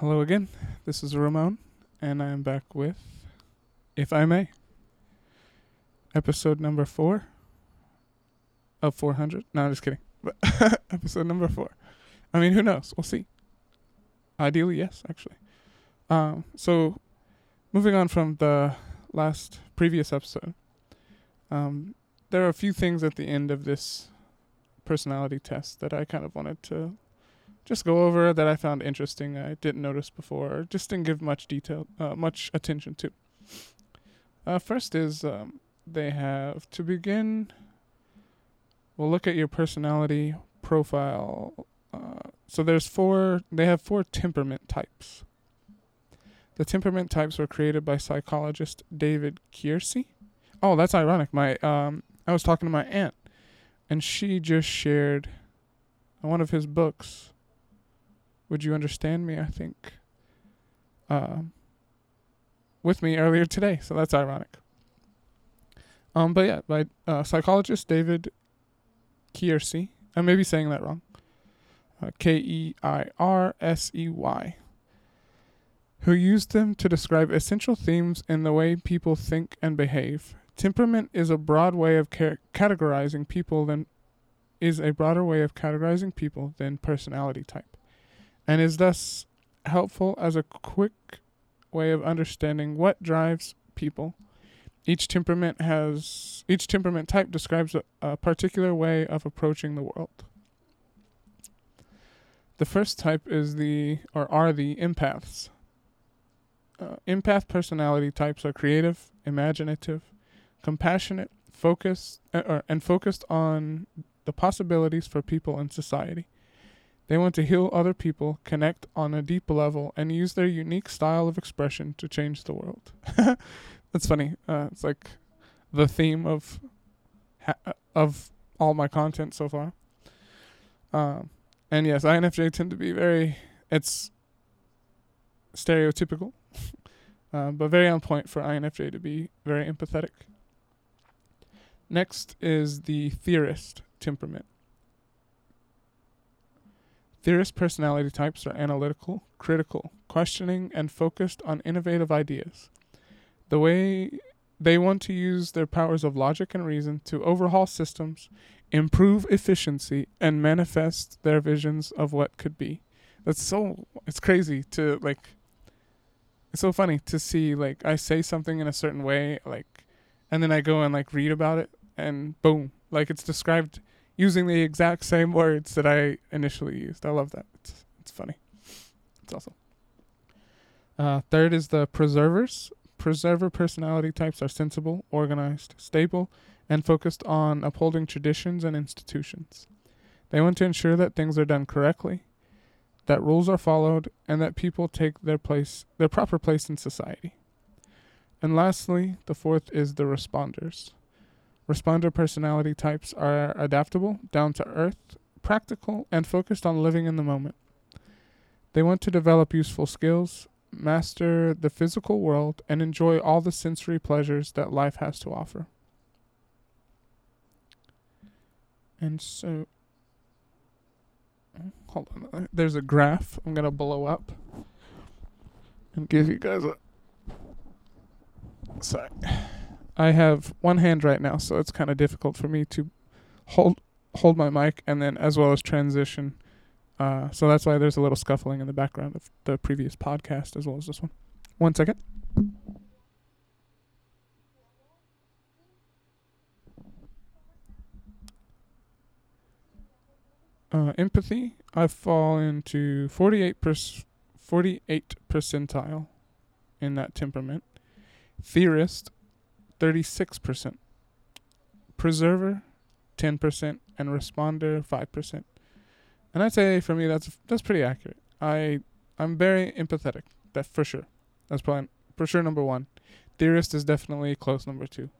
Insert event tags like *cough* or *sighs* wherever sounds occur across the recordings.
Hello again. This is Ramon, and I am back with, if I may, episode number four of 400. No, I'm just kidding. *laughs* Episode number four. I mean, who knows? We'll see. Ideally, yes, actually. Um, so, moving on from the last previous episode, um, there are a few things at the end of this personality test that I kind of wanted to just go over that I found interesting. I didn't notice before, or just didn't give much detail, uh, much attention to. Uh, first is um, they have to begin. We'll look at your personality profile. Uh, so there's four. They have four temperament types. The temperament types were created by psychologist David Keirsey. Oh, that's ironic. My um, I was talking to my aunt, and she just shared one of his books would You Understand Me, I think, um, with me earlier today. So that's ironic. Um, but yeah, by uh, psychologist David Keirsey. I may be saying that wrong. Uh, K E I R S E Y. Who used them to describe essential themes in the way people think and behave. Temperament is a broad way of ca- categorizing people than is a broader way of categorizing people than personality type and is thus helpful as a quick way of understanding what drives people. Each temperament has each temperament type describes a, a particular way of approaching the world. The first type is the or are the empaths. Uh, empath personality types are creative, imaginative, compassionate, focused, uh, and focused on the possibilities for people and society. They want to heal other people, connect on a deep level, and use their unique style of expression to change the world. *laughs* That's funny. Uh, it's like the theme of ha- uh, of all my content so far. Um, and yes, INFJ tend to be very. It's stereotypical, *laughs* uh, but very on point for INFJ to be very empathetic. Next is the theorist temperament. Theorist personality types are analytical, critical, questioning, and focused on innovative ideas. The way they want to use their powers of logic and reason to overhaul systems, improve efficiency, and manifest their visions of what could be. That's so it's crazy to like it's so funny to see like I say something in a certain way like and then I go and like read about it and boom, like it's described using the exact same words that I initially used. I love that. It's it's funny. It's awesome. Uh, third is the preservers. Preserver personality types are sensible, organized, stable, and focused on upholding traditions and institutions. They want to ensure that things are done correctly, that rules are followed, and that people take their place, their proper place in society. And lastly, the fourth is the responders. Responder personality types are adaptable, down to earth, practical, and focused on living in the moment. They want to develop useful skills, master the physical world, and enjoy all the sensory pleasures that life has to offer. And so, hold on, there's a graph I'm going to blow up and give you guys a. Sorry. I have one hand right now, so it's kind of difficult for me to hold hold my mic and then as well as transition. Uh, so that's why there's a little scuffling in the background of the previous podcast as well as this one. One second. Uh, empathy, I fall into 48 pers- 48 percentile in that temperament. Theorist, 36%. Preserver, 10%, and responder, 5%. And I'd say for me that's that's pretty accurate. I I'm very empathetic. That for sure. That's probably for sure number one. Theorist is definitely close number two.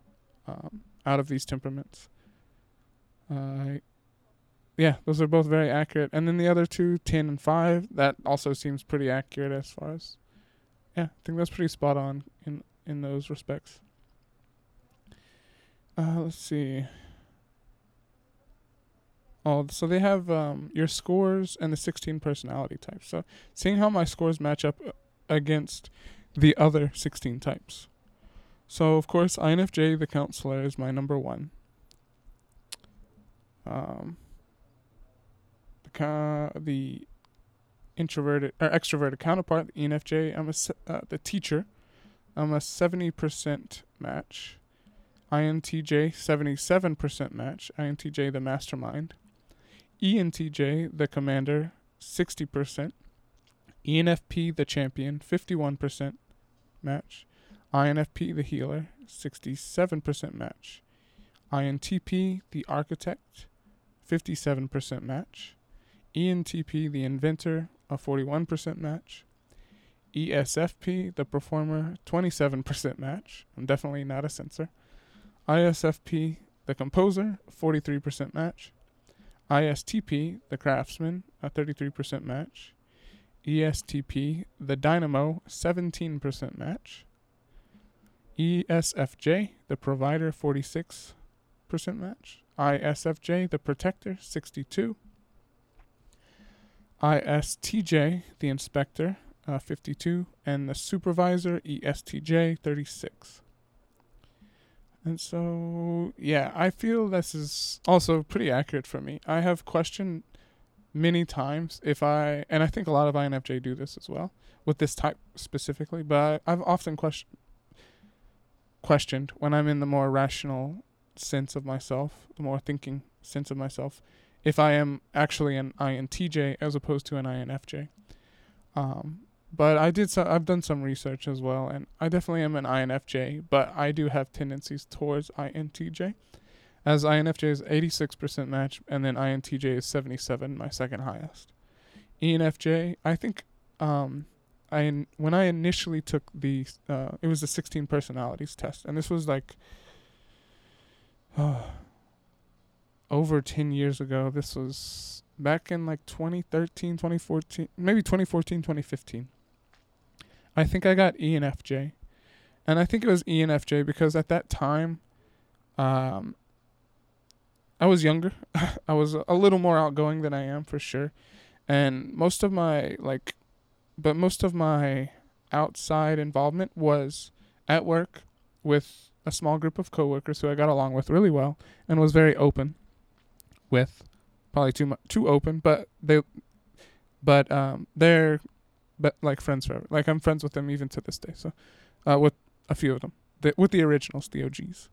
Um, out of these temperaments. Uh, yeah, those are both very accurate. And then the other two, 10 and 5, that also seems pretty accurate as far as. Yeah, I think that's pretty spot on in, in those respects. Uh, let's see. Oh, so they have um, your scores and the 16 personality types. So seeing how my scores match up uh, against the other 16 types. So of course, INFJ, the counselor, is my number one. Um, the ca- the introverted or extroverted counterpart, the ENFJ, I'm a uh, the teacher. I'm a 70% match. INTJ, 77% match. INTJ, the mastermind. ENTJ, the commander, 60%. ENFP, the champion, 51% match. INFP, the healer, 67% match. INTP, the architect, 57% match. ENTP, the inventor, a 41% match. ESFP, the performer, 27% match. I'm definitely not a sensor. ISFP, the composer, 43% match. ISTP, the craftsman, a 33% match. ESTP, the dynamo, 17% match. ESFJ, the provider, 46% match. ISFJ, the protector, 62. ISTJ, the inspector, uh, 52, and the supervisor, ESTJ, 36. And so, yeah, I feel this is also pretty accurate for me. I have questioned many times if I, and I think a lot of INFJ do this as well, with this type specifically, but I've often question, questioned when I'm in the more rational sense of myself, the more thinking sense of myself, if I am actually an INTJ as opposed to an INFJ. Um, but I did so I've done some research as well and I definitely am an INFJ, but I do have tendencies towards INTJ. As INFJ is 86% match and then INTJ is 77, my second highest. ENFJ, I think um I when I initially took the uh, it was the 16 personalities test and this was like uh, *sighs* over 10 years ago. This was back in like 2013, 2014, maybe 2014, 2015. I think I got ENFJ. And I think it was ENFJ because at that time, um, I was younger. *laughs* I was a little more outgoing than I am for sure. And most of my, like, but most of my outside involvement was at work with a small group of coworkers who I got along with really well and was very open with. Probably too much, too open, but they, but um, they're but like friends forever. Like I'm friends with them even to this day. So, uh, with a few of them, the, with the originals, the OGs,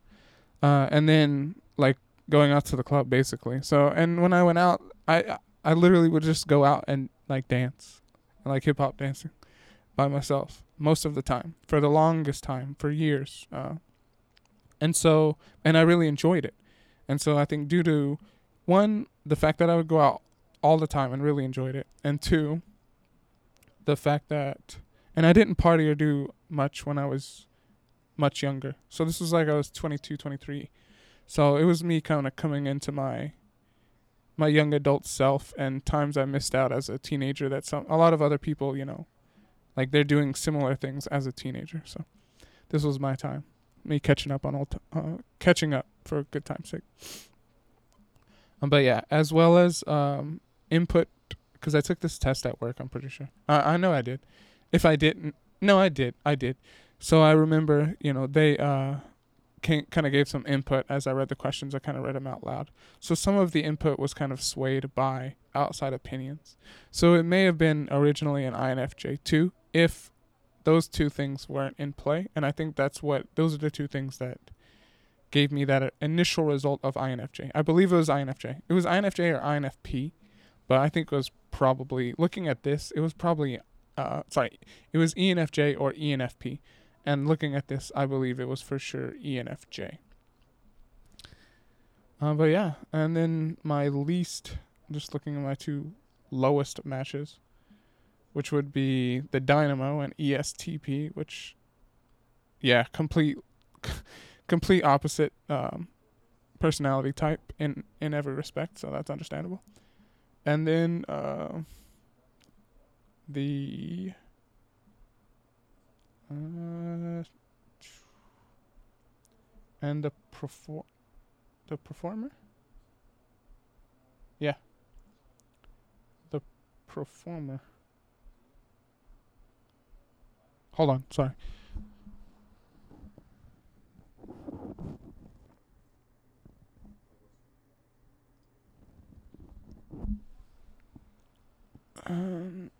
uh, and then like going out to the club basically. So, and when I went out, I I literally would just go out and like dance, like hip hop dancing, by myself most of the time for the longest time for years. Uh, and so, and I really enjoyed it. And so I think due to one, the fact that I would go out all the time and really enjoyed it, and two, the fact that and I didn't party or do much when I was much younger. So this was like I was 22, 23. So it was me kind of coming into my my young adult self and times I missed out as a teenager that some a lot of other people, you know, like they're doing similar things as a teenager. So this was my time, me catching up on old t- uh, catching up for a good time's sake. Um, but yeah, as well as um, input because I took this test at work. I'm pretty sure. I I know I did. If I didn't, no, I did. I did. So I remember, you know, they uh, kind of gave some input as I read the questions. I kind of read them out loud. So some of the input was kind of swayed by outside opinions. So it may have been originally an INFJ too, if those two things weren't in play. And I think that's what those are the two things that gave me that initial result of INFJ. I believe it was INFJ. It was INFJ or INFP but I think it was probably looking at this, it was probably uh sorry, it was ENFJ or ENFP. And looking at this, I believe it was for sure ENFJ. Uh, but yeah, and then my least, just looking at my two lowest matches, which would be the Dynamo and ESTP, which, yeah, complete, *laughs* complete opposite um, personality type in in every respect. So that's understandable and then uh, the uh, and the perform the performer. Yeah. The performer. Hold on, sorry. Um,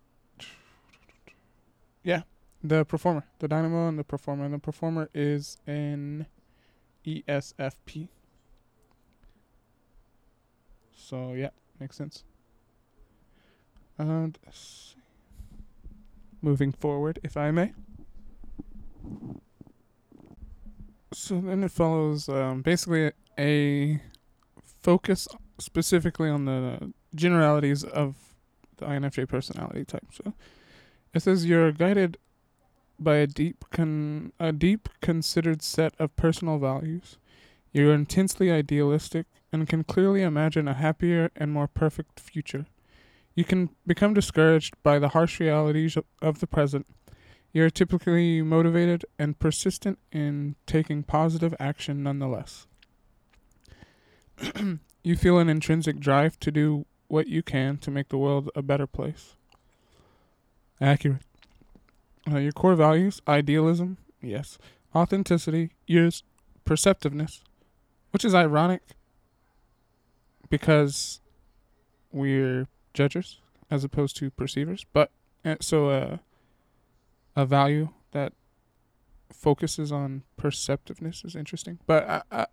yeah, the performer, the dynamo and the performer, and the performer is an ESFP. So yeah, makes sense. And moving forward, if I may. So then it follows um, basically a focus specifically on the generalities of the INFJ personality type. So it says you're guided by a deep con- a deep considered set of personal values. You're intensely idealistic and can clearly imagine a happier and more perfect future. You can become discouraged by the harsh realities of the present. You're typically motivated and persistent in taking positive action nonetheless. *clears throat* you feel an intrinsic drive to do what you can to make the world a better place. Accurate. Uh, your core values idealism, yes. Authenticity, yes. Perceptiveness, which is ironic because we're judges as opposed to perceivers. But uh, so uh, a value that focuses on perceptiveness is interesting. But I, I,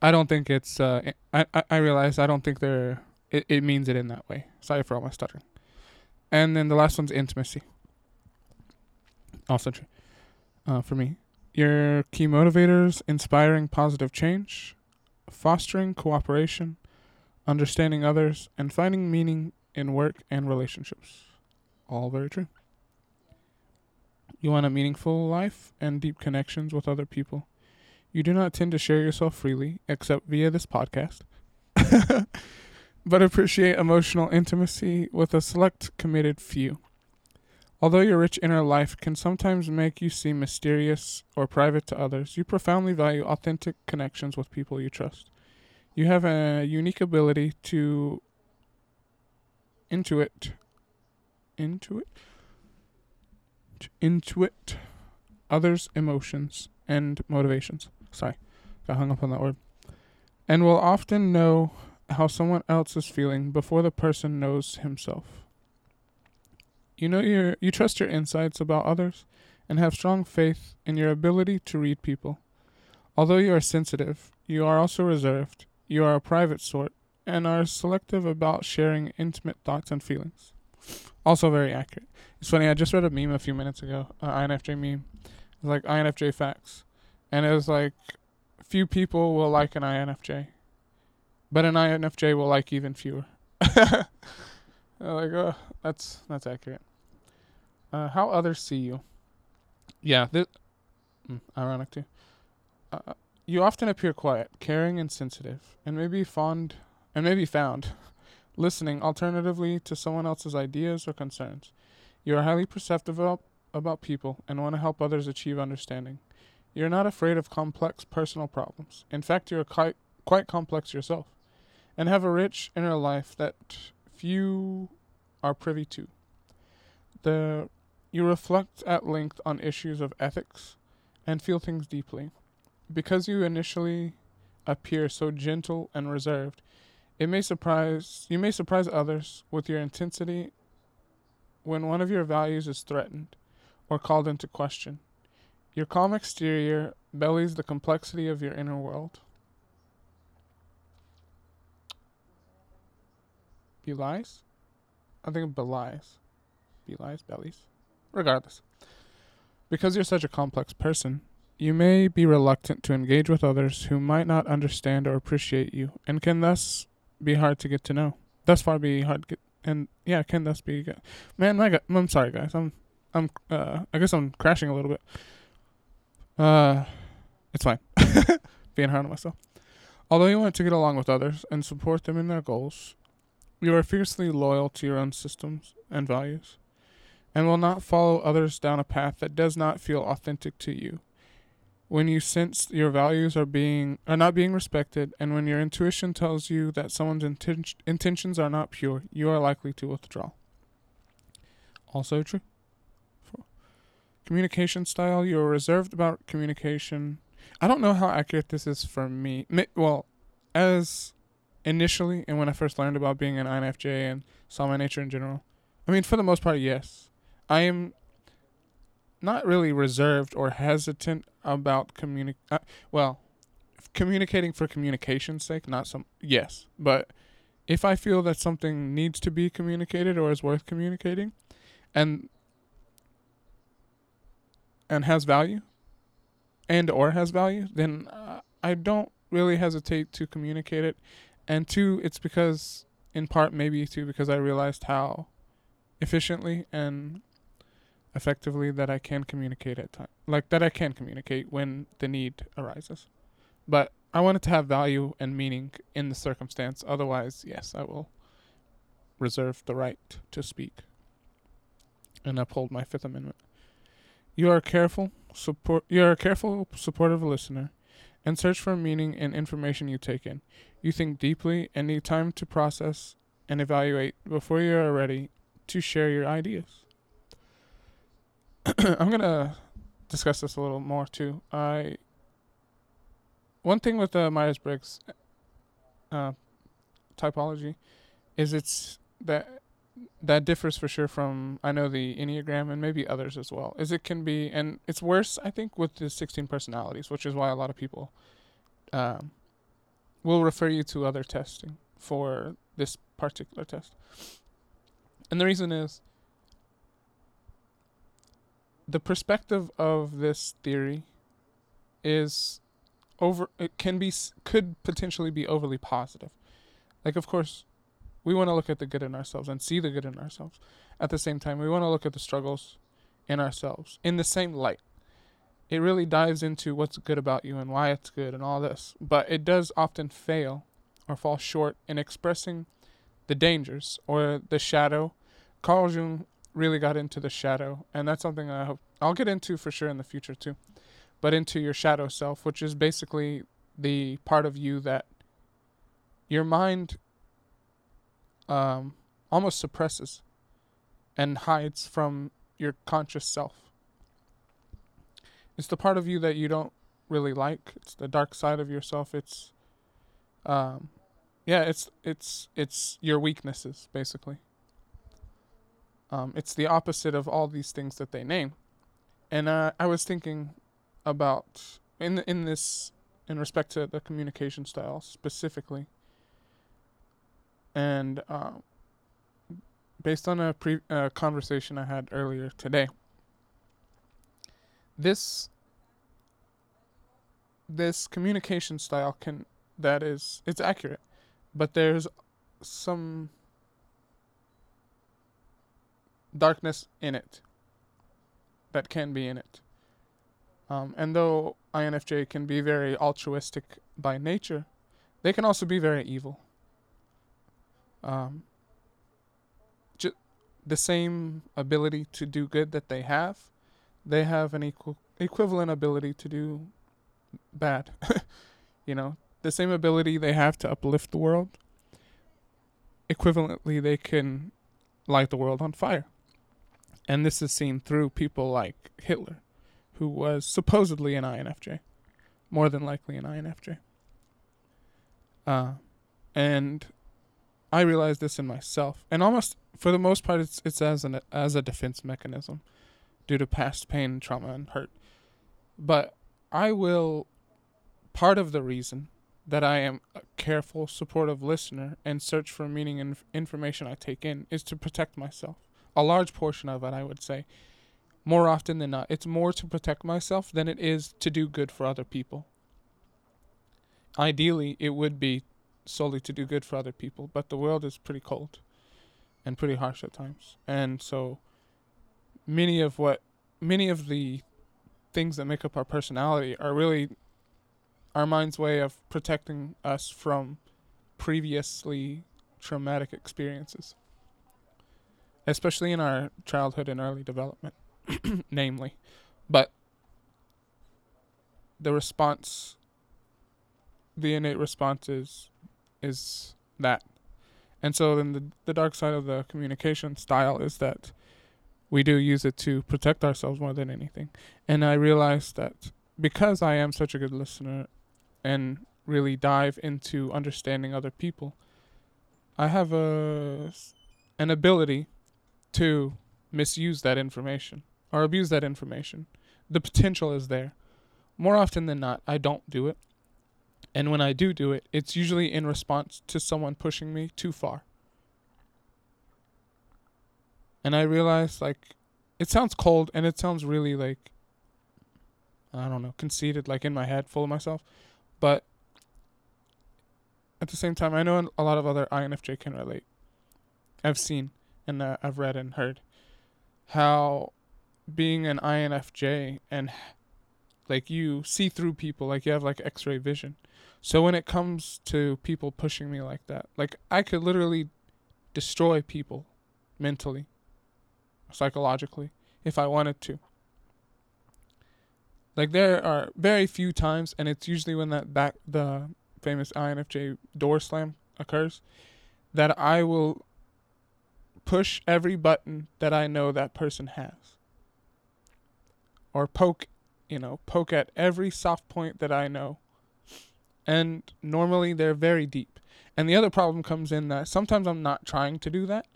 I don't think it's. Uh, I, I, I realize I don't think they're it, it means it in that way. Sorry for all my stuttering. And then the last one's intimacy. Also true. Uh, for me, your key motivators: inspiring positive change, fostering cooperation, understanding others, and finding meaning in work and relationships. All very true. You want a meaningful life and deep connections with other people. You do not tend to share yourself freely, except via this podcast. *laughs* but appreciate emotional intimacy with a select committed few. Although your rich inner life can sometimes make you seem mysterious or private to others, you profoundly value authentic connections with people you trust. You have a unique ability to intuit, intuit, intuit others' emotions and motivations. Sorry, got hung up on that word. And will often know how someone else is feeling before the person knows himself. You know your you trust your insights about others and have strong faith in your ability to read people. Although you are sensitive, you are also reserved. You are a private sort and are selective about sharing intimate thoughts and feelings. Also very accurate. It's funny, I just read a meme a few minutes ago, uh, INFJ meme. It's like INFJ facts. And it was like few people will like an INFJ but an INFJ will like even fewer. *laughs* like, oh, that's that's accurate. Uh, how others see you. Yeah, this, mm, ironic too. Uh, you often appear quiet, caring, and sensitive, and may be fond and may be found listening alternatively to someone else's ideas or concerns. You are highly perceptive about, about people and want to help others achieve understanding. You're not afraid of complex personal problems. In fact, you're quite quite complex yourself and have a rich inner life that few are privy to. The you reflect at length on issues of ethics and feel things deeply. Because you initially appear so gentle and reserved, it may surprise you may surprise others with your intensity when one of your values is threatened or called into question. Your calm exterior bellies the complexity of your inner world. Belies. I think belies. Belies, bellies. Regardless. Because you're such a complex person, you may be reluctant to engage with others who might not understand or appreciate you, and can thus be hard to get to know. Thus far, be hard to get, and yeah, can thus be. Man, my God, I'm sorry, guys. I'm, I'm. Uh, I guess I'm crashing a little bit. Uh, it's fine. *laughs* Being hard on myself. Although you want to get along with others and support them in their goals, you are fiercely loyal to your own systems and values, and will not follow others down a path that does not feel authentic to you. When you sense your values are being are not being respected, and when your intuition tells you that someone's inten- intentions are not pure, you are likely to withdraw. Also true. Four. Communication style. You're reserved about communication. I don't know how accurate this is for me. Well, as initially and when I first learned about being an INFJ and saw my nature in general, I mean, for the most part, yes. I am not really reserved or hesitant about communi- uh, well, communicating for communication's sake, not some yes, but if I feel that something needs to be communicated or is worth communicating and and has value and or has value, then uh, I don't really hesitate to communicate it. And two, it's because in part maybe too because I realized how efficiently and effectively that I can communicate at time like that I can communicate when the need arises. But I want it to have value and meaning in the circumstance. Otherwise, yes, I will reserve the right to speak and uphold my Fifth Amendment. You are careful, support. You are a careful, supportive listener, and search for meaning in information you take in. You think deeply and need time to process and evaluate before you are ready to share your ideas. *clears throat* I'm gonna discuss this a little more too. I one thing with the Myers Briggs uh, typology is it's that that differs for sure from I know the Enneagram and maybe others as well. Is it can be and it's worse I think with the 16 personalities, which is why a lot of people um, will refer you to other testing for this particular test. And the reason is the perspective of this theory is over it can be could potentially be overly positive like of course we want to look at the good in ourselves and see the good in ourselves at the same time we want to look at the struggles in ourselves in the same light it really dives into what's good about you and why it's good and all this but it does often fail or fall short in expressing the dangers or the shadow carl jung really got into the shadow, and that's something I hope I'll get into for sure in the future too. But into your shadow self, which is basically the part of you that your mind um, almost suppresses and hides from your conscious self. It's the part of you that you don't really like. It's the dark side of yourself. It's um yeah, it's it's it's your weaknesses basically. Um, it's the opposite of all these things that they name. And uh, I was thinking about in in this in respect to the communication style specifically, and uh, based on a pre uh, conversation I had earlier today. This this communication style can that is it's accurate, but there's some darkness in it that can be in it. Um, and though INFJ can be very altruistic by nature, they can also be very evil. Um, ju- the same ability to do good that they have, they have an equal equivalent ability to do bad. *laughs* you know, the same ability they have to uplift the world. Equivalently, they can light the world on fire. And this is seen through people like Hitler, who was supposedly an INFJ, more than likely an INFJ. Uh, and I realize this in myself, and almost for the most part, it's it's as an as a defense mechanism, due to past pain, trauma, and hurt. But I will. Part of the reason that I am a careful, supportive listener and search for meaning and information I take in is to protect myself a large portion of it, I would say, more often than not, it's more to protect myself than it is to do good for other people. Ideally, it would be solely to do good for other people, but the world is pretty cold and pretty harsh at times. And so many of what many of the things that make up our personality are really our mind's way of protecting us from previously traumatic experiences especially in our childhood and early development, *clears throat* namely. But the response, the innate response is, is that. And so then the, the dark side of the communication style is that we do use it to protect ourselves more than anything. And I realized that because I am such a good listener and really dive into understanding other people, I have a an ability to misuse that information or abuse that information. The potential is there. More often than not, I don't do it. And when I do do it, it's usually in response to someone pushing me too far. And I realize, like, it sounds cold and it sounds really, like, I don't know, conceited, like in my head, full of myself. But at the same time, I know a lot of other INFJ can relate. I've seen and uh, I've read and heard how being an INFJ and like you see through people, like you have like X-ray vision. So when it comes to people pushing me like that, like I could literally destroy people mentally, psychologically, if I wanted to. Like there are very few times, and it's usually when that back the famous INFJ door slam occurs, that I will push every button that I know that person has. Or poke, you know, poke at every soft point that I know. And normally they're very deep. And the other problem comes in that sometimes I'm not trying to do that,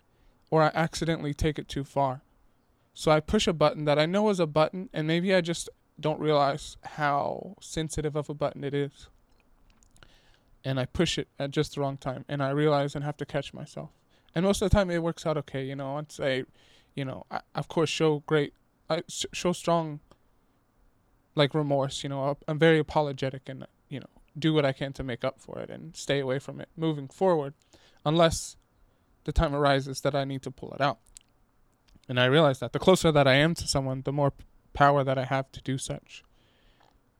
or I accidentally take it too far. So I push a button that I know is a button, and maybe I just don't realize how sensitive of a button it is and I push it at just the wrong time, and I realize and have to catch myself. And most of the time, it works out okay. You know, once say, you know, I, of course, show great, I show strong, like remorse. You know, I'm very apologetic you know do what I can to make up for it and stay away from it moving forward, unless the time arises that I need to pull it out. And I realize that the closer that I am to someone, the more power that I have to do such.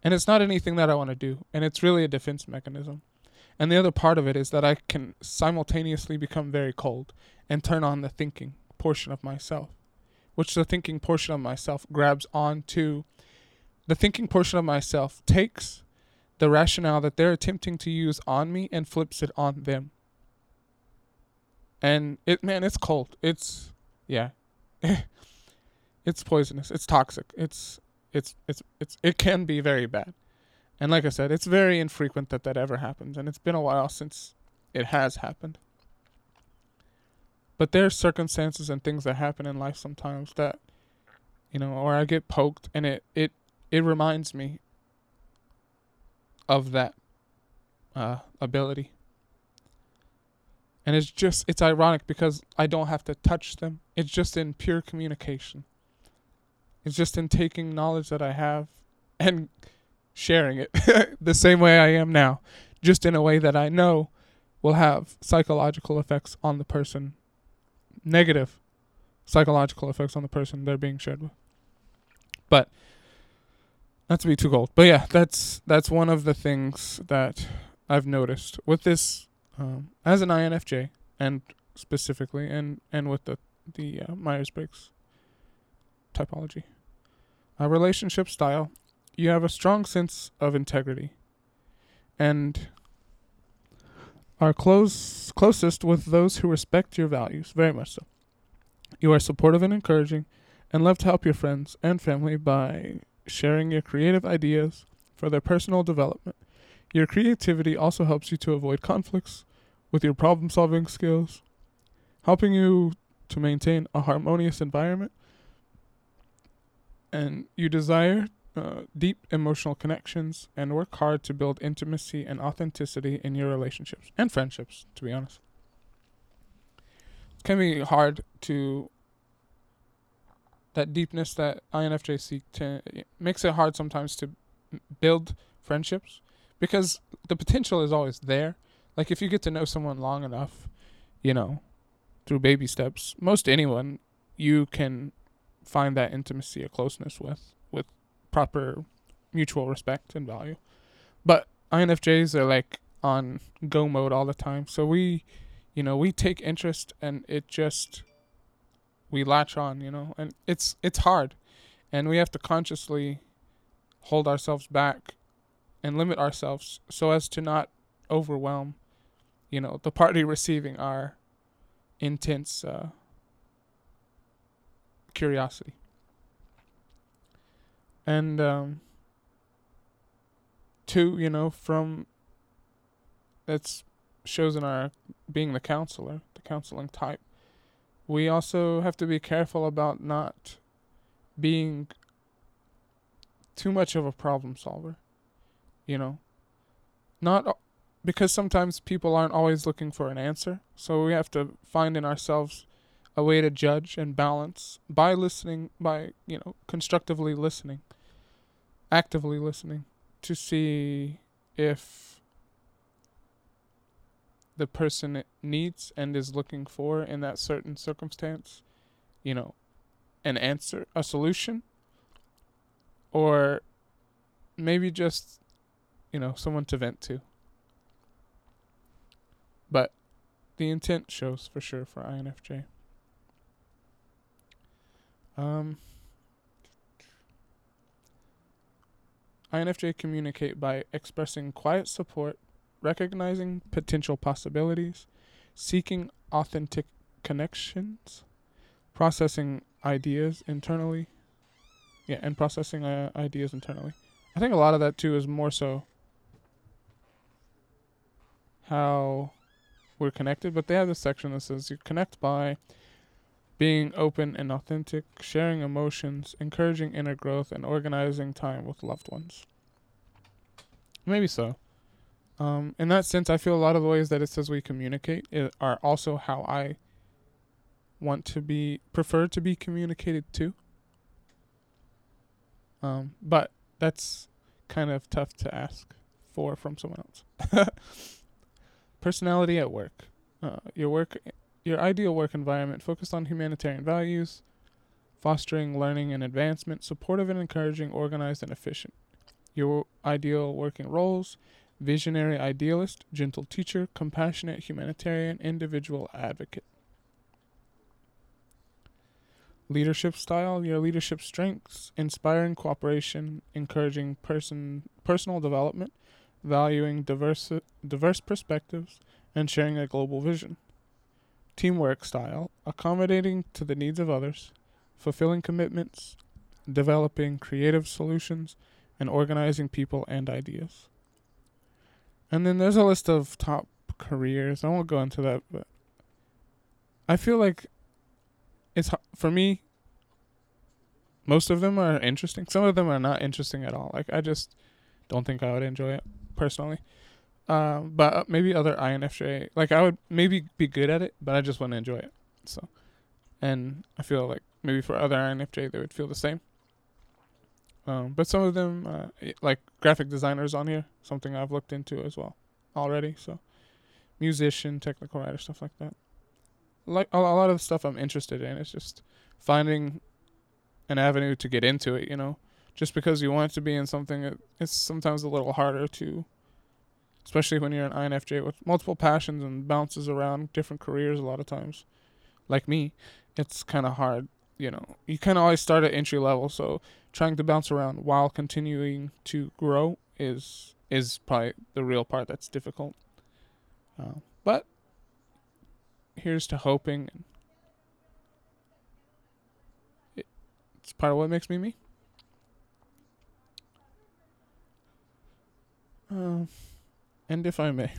And it's not anything that I want to do, and it's really a defense mechanism. And the other part of it is that I can simultaneously become very cold and turn on the thinking portion of myself, which the thinking portion of myself grabs onto. The thinking portion of myself takes the rationale that they're attempting to use on me and flips it on them. And it, man, it's cold. It's, yeah. *laughs* it's poisonous. It's toxic. It's, it's, it's, it's, it can be very bad. And like I said, it's very infrequent that that ever happens, and it's been a while since it has happened. But there's circumstances and things that happen in life sometimes that, you know, or I get poked, and it it it reminds me of that uh, ability. And it's just it's ironic because I don't have to touch them. It's just in pure communication. It's just in taking knowledge that I have and sharing it *laughs* the same way I am now, just in a way that I know will have psychological effects on the person, negative psychological effects on the person they're being shared with. But not to be too cold, but yeah, that's that's one of the things that I've noticed with this um, as an INFJ and specifically and and with the the uh, Myers Briggs typology. A relationship style you have a strong sense of integrity and are close closest with those who respect your values very much so you are supportive and encouraging and love to help your friends and family by sharing your creative ideas for their personal development your creativity also helps you to avoid conflicts with your problem solving skills helping you to maintain a harmonious environment and you desire uh, deep emotional connections and work hard to build intimacy and authenticity in your relationships and friendships, to be honest. It can be hard to that deepness that INFJ seek to makes it hard sometimes to build friendships because the potential is always there. Like if you get to know someone long enough, you know, through baby steps, most anyone you can find that intimacy or closeness with with proper mutual respect and value. But INFJs are like on go mode all the time. So we, you know, we take interest and it just we latch on, you know, and it's it's hard. And we have to consciously hold ourselves back and limit ourselves so as to not overwhelm, you know, the party *laughs* receiving our intense uh, curiosity. And um, two, you know, from that's shows in our being the counselor, the counseling type. We also have to be careful about not being too much of a problem solver. You know, not because sometimes people aren't always looking for an answer. So we have to find in ourselves a way to judge and balance by listening, by, you know, constructively listening, actively listening to see if the person needs and is looking for in that certain circumstance, you know, an answer, a solution, or maybe just, you know, someone to vent to. But the intent shows for sure for INFJ. Um, INFJ communicate by expressing quiet support, recognizing potential possibilities, seeking authentic connections, processing ideas internally. Yeah, and processing uh, ideas internally. I think a lot of that too is more so how we're connected, but they have this section that says you connect by being open and authentic, sharing emotions, encouraging inner growth, and organizing time with loved ones. Maybe so. Um, in that sense, I feel a lot of the ways that it says we communicate are also how I want to be prefer to be communicated to. Um, but that's kind of tough to ask for from someone else. *laughs* Personality at work. Uh, your work, your ideal work environment focused on humanitarian values, fostering learning and advancement, supportive and encouraging, organized and efficient. Your ideal working roles: visionary idealist, gentle teacher, compassionate humanitarian, individual advocate. Leadership style, your leadership strengths, inspiring cooperation, encouraging person personal development, valuing diverse, diverse perspectives, and sharing a global vision. Teamwork style, accommodating to the needs of others, fulfilling commitments, developing creative solutions, and organizing people and ideas. And then there's a list of top careers. I won't go into that, but I feel like it's for me. Most of them are interesting. Some of them are not interesting at all. Like I just don't think I would enjoy it personally. Um, but uh, maybe other INFJ, like I would maybe be good at it, but I just wouldn't enjoy it. So, and I feel like maybe for other INFJ they would feel the same. Um, but some of them, uh, like graphic designers on here, something I've looked into as well already. So, musician, technical writer, stuff like that. Like a, a lot of the stuff I'm interested in, it's just finding an avenue to get into it. You know, just because you want to be in something, it, it's sometimes a little harder to especially when you're an INFJ with multiple passions and bounces around different careers a lot of times. Like me, it's kind of hard. You know, you kind of always start at entry level, so trying to bounce around while continuing to grow is is probably the real part that's difficult. Uh, but here's to hoping. It's part of what makes me me. Uh, and if I may,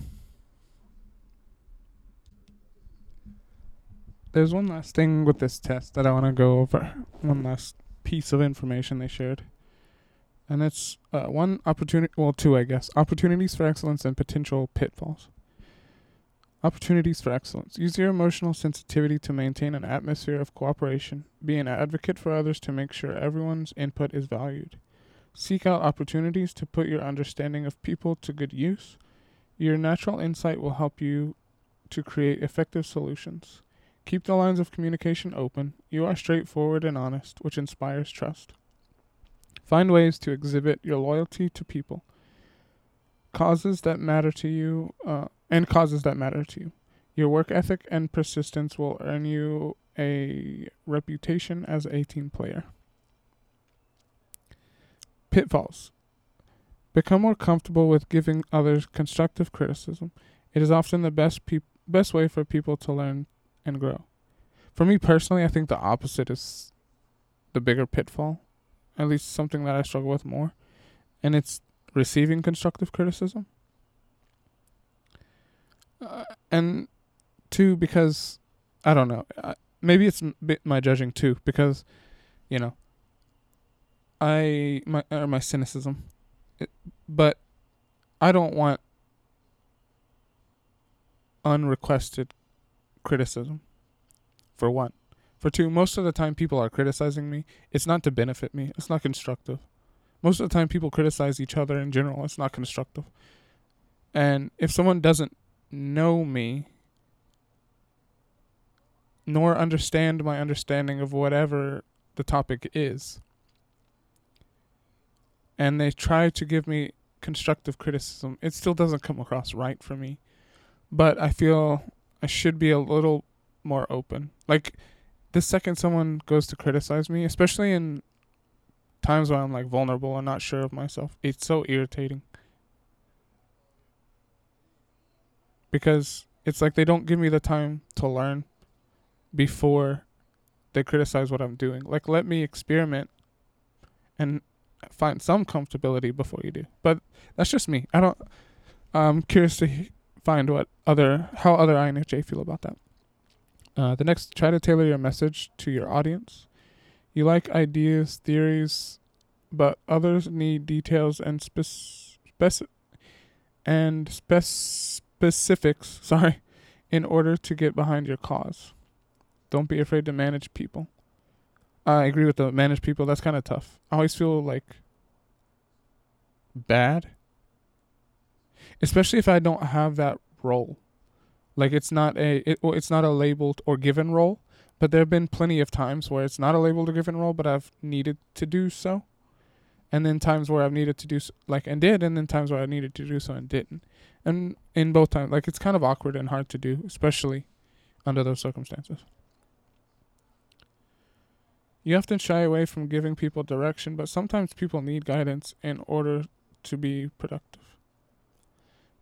there's one last thing with this test that I want to go over. One last piece of information they shared. And it's uh, one opportunity, well, two, I guess. Opportunities for excellence and potential pitfalls. Opportunities for excellence. Use your emotional sensitivity to maintain an atmosphere of cooperation. Be an advocate for others to make sure everyone's input is valued. Seek out opportunities to put your understanding of people to good use. Your natural insight will help you to create effective solutions. Keep the lines of communication open. You are straightforward and honest, which inspires trust. Find ways to exhibit your loyalty to people. Causes that matter to you, uh, and causes that matter to you. Your work ethic and persistence will earn you a reputation as a team player. Pitfalls. Become more comfortable with giving others constructive criticism. It is often the best peop- best way for people to learn and grow. For me personally, I think the opposite is the bigger pitfall, at least something that I struggle with more, and it's receiving constructive criticism. Uh, and two, because I don't know, maybe it's my judging too, because you know, I my or my cynicism, it, but I don't want unrequested criticism. For one, for two, most of the time people are criticizing me. It's not to benefit me. It's not constructive. Most of the time people criticize each other in general. It's not constructive. And if someone doesn't know me nor understand my understanding of whatever the topic is, and they try to give me constructive criticism, it still doesn't come across right for me. But I feel I should be a little more open. Like the second someone goes to criticize me, especially in times when I'm like vulnerable and not sure of myself, it's so irritating. Because it's like they don't give me the time to learn before they criticize what I'm doing. Like let me experiment and find some comfortability before you do. But that's just me. I don't. I'm curious to find what other how other INFJ feel about that. Uh, the next, try to tailor your message to your audience. You like ideas, theories, but others need details and spec- spec- and spec- specifics. *laughs* Sorry, in order to get behind your cause. Don't be afraid to manage people. I agree with the manage people. That's kind of tough. I always feel like bad, especially if I don't have that role. Like it's not a it, it's not a labeled or given role, but there have been plenty of times where it's not a labeled or given role, but I've needed to do so, and then times where I've needed to do so, like and did, and then times where I needed to do so and didn't, and in both times, like it's kind of awkward and hard to do, especially under those circumstances. You often shy away from giving people direction, but sometimes people need guidance in order to be productive.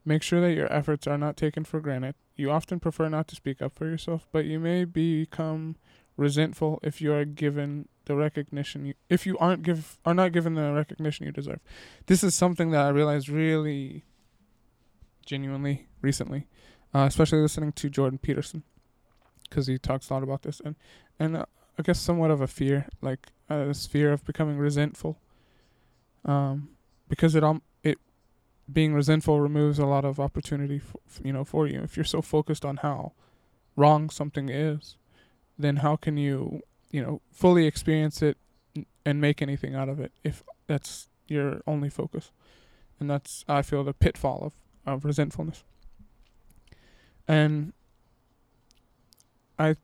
Make sure that your efforts are not taken for granted. You often prefer not to speak up for yourself, but you may become resentful if you are given the recognition you, if you aren't give are not given the recognition you deserve. This is something that I realized really genuinely recently, uh, especially listening to Jordan Peterson because he talks a lot about this and and uh, I guess somewhat of a fear, like uh, this fear of becoming resentful, um, because it it being resentful removes a lot of opportunity for, you know for you. If you're so focused on how wrong something is then how can you you know fully experience it and make anything out of it if that's your only focus? And that's i feel the pitfall of of resentfulness. And i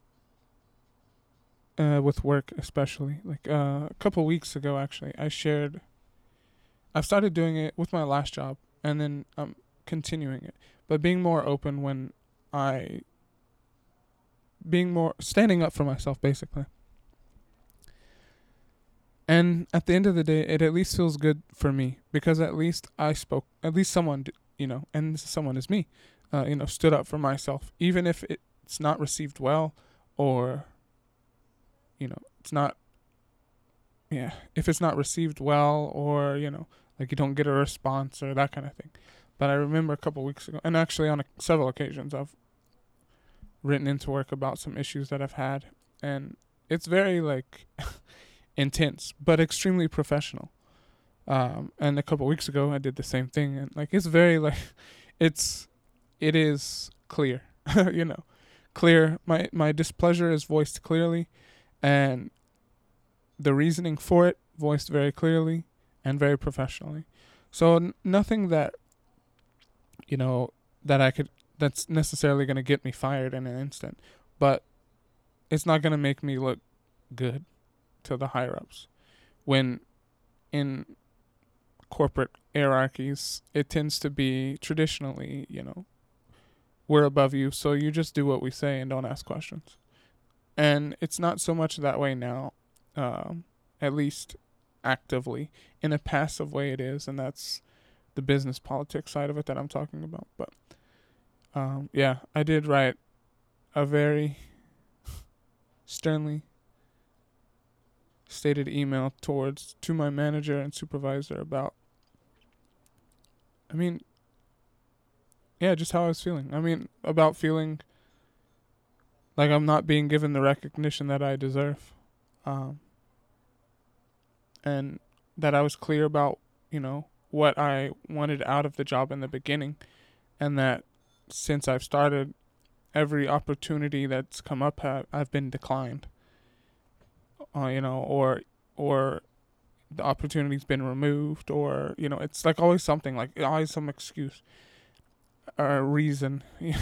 uh, with work especially like uh, a couple weeks ago actually i shared i've started doing it with my last job and then I'm continuing it. But being more open when I being more standing up for myself basically. And at the end of the day, it at least feels good for me because at least I spoke, at least someone, you know, and someone is me, uh, you know, stood up for myself, even if it's not received well or, you know, it's not, yeah, if it's not received well or, you know, like you don't get a response or that kind of thing. But I remember a couple weeks ago, and actually on a, several occasions, I've written into work about some issues that I've had, and it's very like *laughs* intense, but extremely professional. Um, and a couple weeks ago, I did the same thing, and like it's very like, *laughs* it's, it is clear, *laughs* you know, clear. My my displeasure is voiced clearly, and the reasoning for it voiced very clearly and very professionally. So n- nothing that you know that I could that's necessarily going to get me fired in an instant, but it's not going to make me look good to the higher ups. When in corporate hierarchies, it tends to be traditionally, you know, we're above you, so you just do what we say and don't ask questions. And it's not so much that way now, um, at least actively. In a passive way, it is, and that's the business politics side of it that I'm talking about. But um, yeah, I did write a very *laughs* sternly stated email towards to my manager and supervisor about I mean yeah, just how I was feeling. I mean, about feeling like I'm not being given the recognition that I deserve. Um and that I was clear about, you know, what I wanted out of the job in the beginning and that since I've started every opportunity that's come up I've been declined. Uh, you know or or the opportunity's been removed or you know it's like always something like always some excuse or reason. *laughs*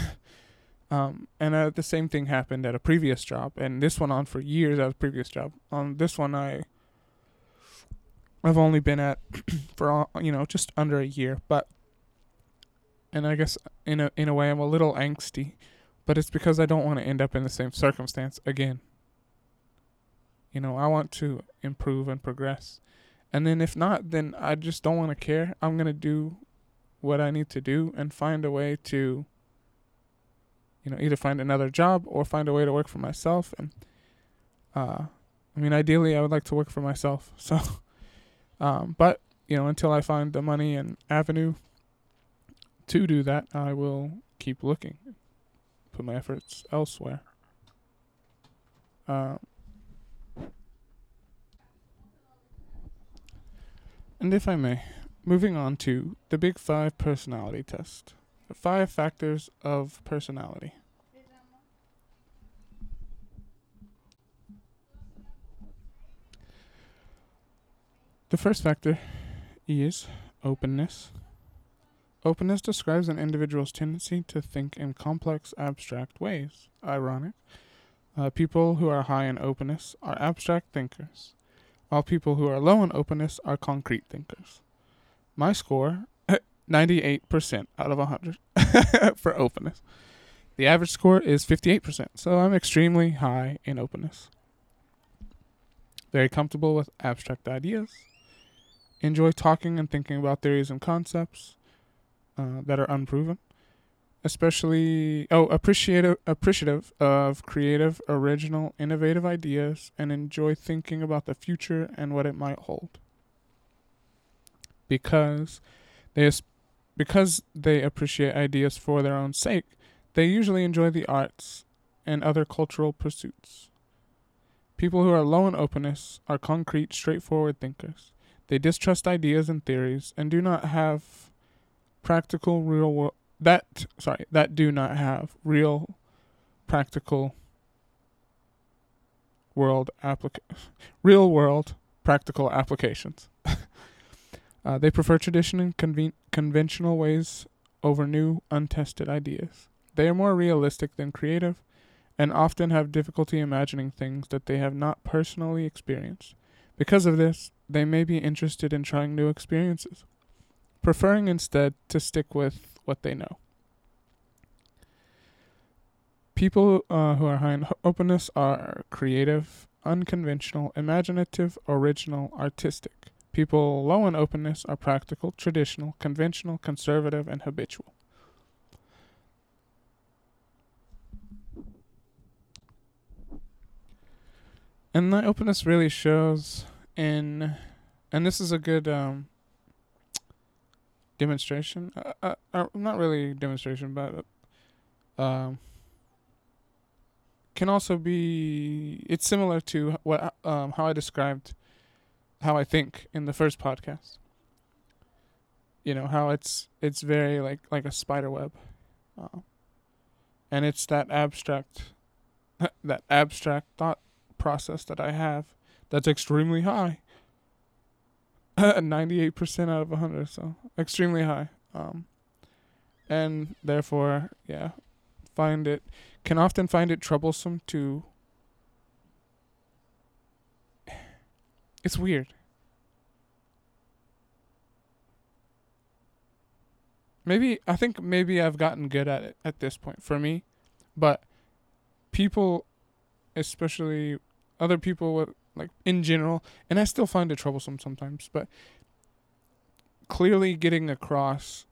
Um and uh, the same thing happened at a previous job and this went on for years at a previous job. On this one I I've only been at *clears throat* for you know just under a year but and I guess in a in a way I'm a little angsty but it's because I don't want to end up in the same circumstance again you know, I want to improve and progress. And then if not, then I just don't want to care. I'm going to do what I need to do and find a way to you know, either find another job or find a way to work for myself and uh I mean ideally I would like to work for myself. *laughs* So um but you know, until I find the money and avenue to do that, I will keep looking. Put my efforts elsewhere. Um And if I may, moving on to the Big Five personality test the five factors of personality. The first factor is openness. Openness describes an individual's tendency to think in complex, abstract ways. Ironic. Uh, people who are high in openness are abstract thinkers while people who are low in openness are concrete thinkers. My score *clears throat* 98% out of 100 *laughs* for openness. The average score is 58%, so I'm extremely high in openness. Very comfortable with abstract ideas. Enjoy talking and thinking about theories and concepts uh, that are unproven. Especially oh appreciative appreciative of creative original innovative ideas and enjoy thinking about the future and what it might hold. Because they because they appreciate ideas for their own sake they usually enjoy the arts and other cultural pursuits. People who are low in openness are concrete straightforward thinkers they distrust ideas and theories and do not have practical real world that sorry that do not have real practical world applica- real world practical applications. *laughs* uh, they prefer tradition and conven- conventional ways over new untested ideas. They are more realistic than creative and often have difficulty imagining things that they have not personally experienced. Because of this, they may be interested in trying new experiences, preferring instead to stick with what they know. People uh, who are high in openness are creative, unconventional, imaginative, original, artistic. People low in openness are practical, traditional, conventional, conservative, and habitual. And that openness really shows in, and this is a good um, demonstration. Uh, uh, uh, not really demonstration, but um, can also be. It's similar to what um, how I described how I think in the first podcast. You know how it's it's very like like a spider web, uh, and it's that abstract, *laughs* that abstract thought process that I have that's extremely high. *laughs* 98% out of 100 so extremely high. Um and therefore yeah find it can often find it troublesome to *sighs* it's weird. Maybe i think maybe i've gotten good at it at this point for me but people especially other people with like in general, and I still find it troublesome sometimes, but clearly getting across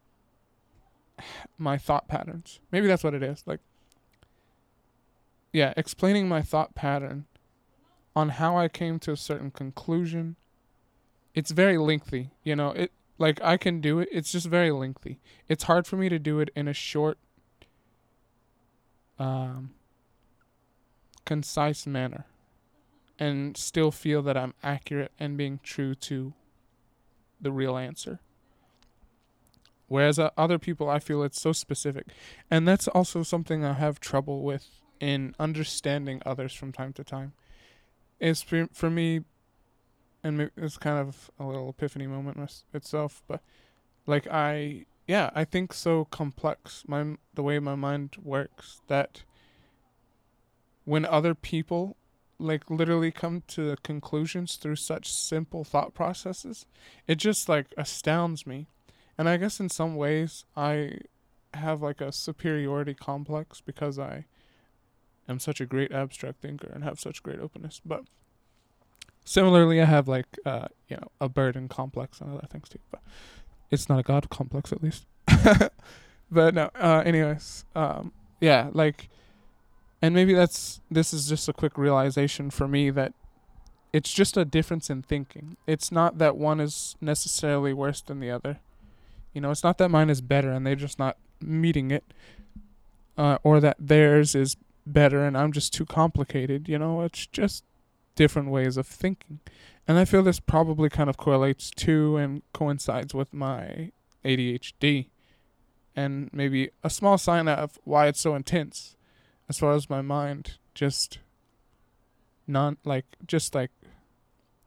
my thought patterns. Maybe that's what it is. Like yeah, explaining my thought pattern on how I came to a certain conclusion. It's very lengthy, you know. It like I can do it. It's just very lengthy. It's hard for me to do it in a short um concise manner and still feel that I'm accurate and being true to the real answer. Whereas uh, other people, I feel it's so specific. And that's also something I have trouble with in understanding others from time to time. Is for, for me, and it's kind of a little epiphany moment itself, but like I, yeah, I think so complex, my the way my mind works, that when other people like literally come to conclusions through such simple thought processes, it just like astounds me and I guess in some ways I have like a superiority complex because I am such a great abstract thinker and have such great openness. But similarly, I have like uh, you know a burden complex and other things too. But it's not a god complex at least. *laughs* but no. Uh, anyways, um, yeah, like, and maybe that's this is just a quick realization for me that it's just a difference in thinking. It's not that one is necessarily worse than the other. You know, it's not that mine is better and they're just not meeting it, uh, or that theirs is better and I'm just too complicated. You know, it's just different ways of thinking. And I feel this probably kind of correlates to and coincides with my ADHD and maybe a small sign of why it's so intense as far as my mind just non like just like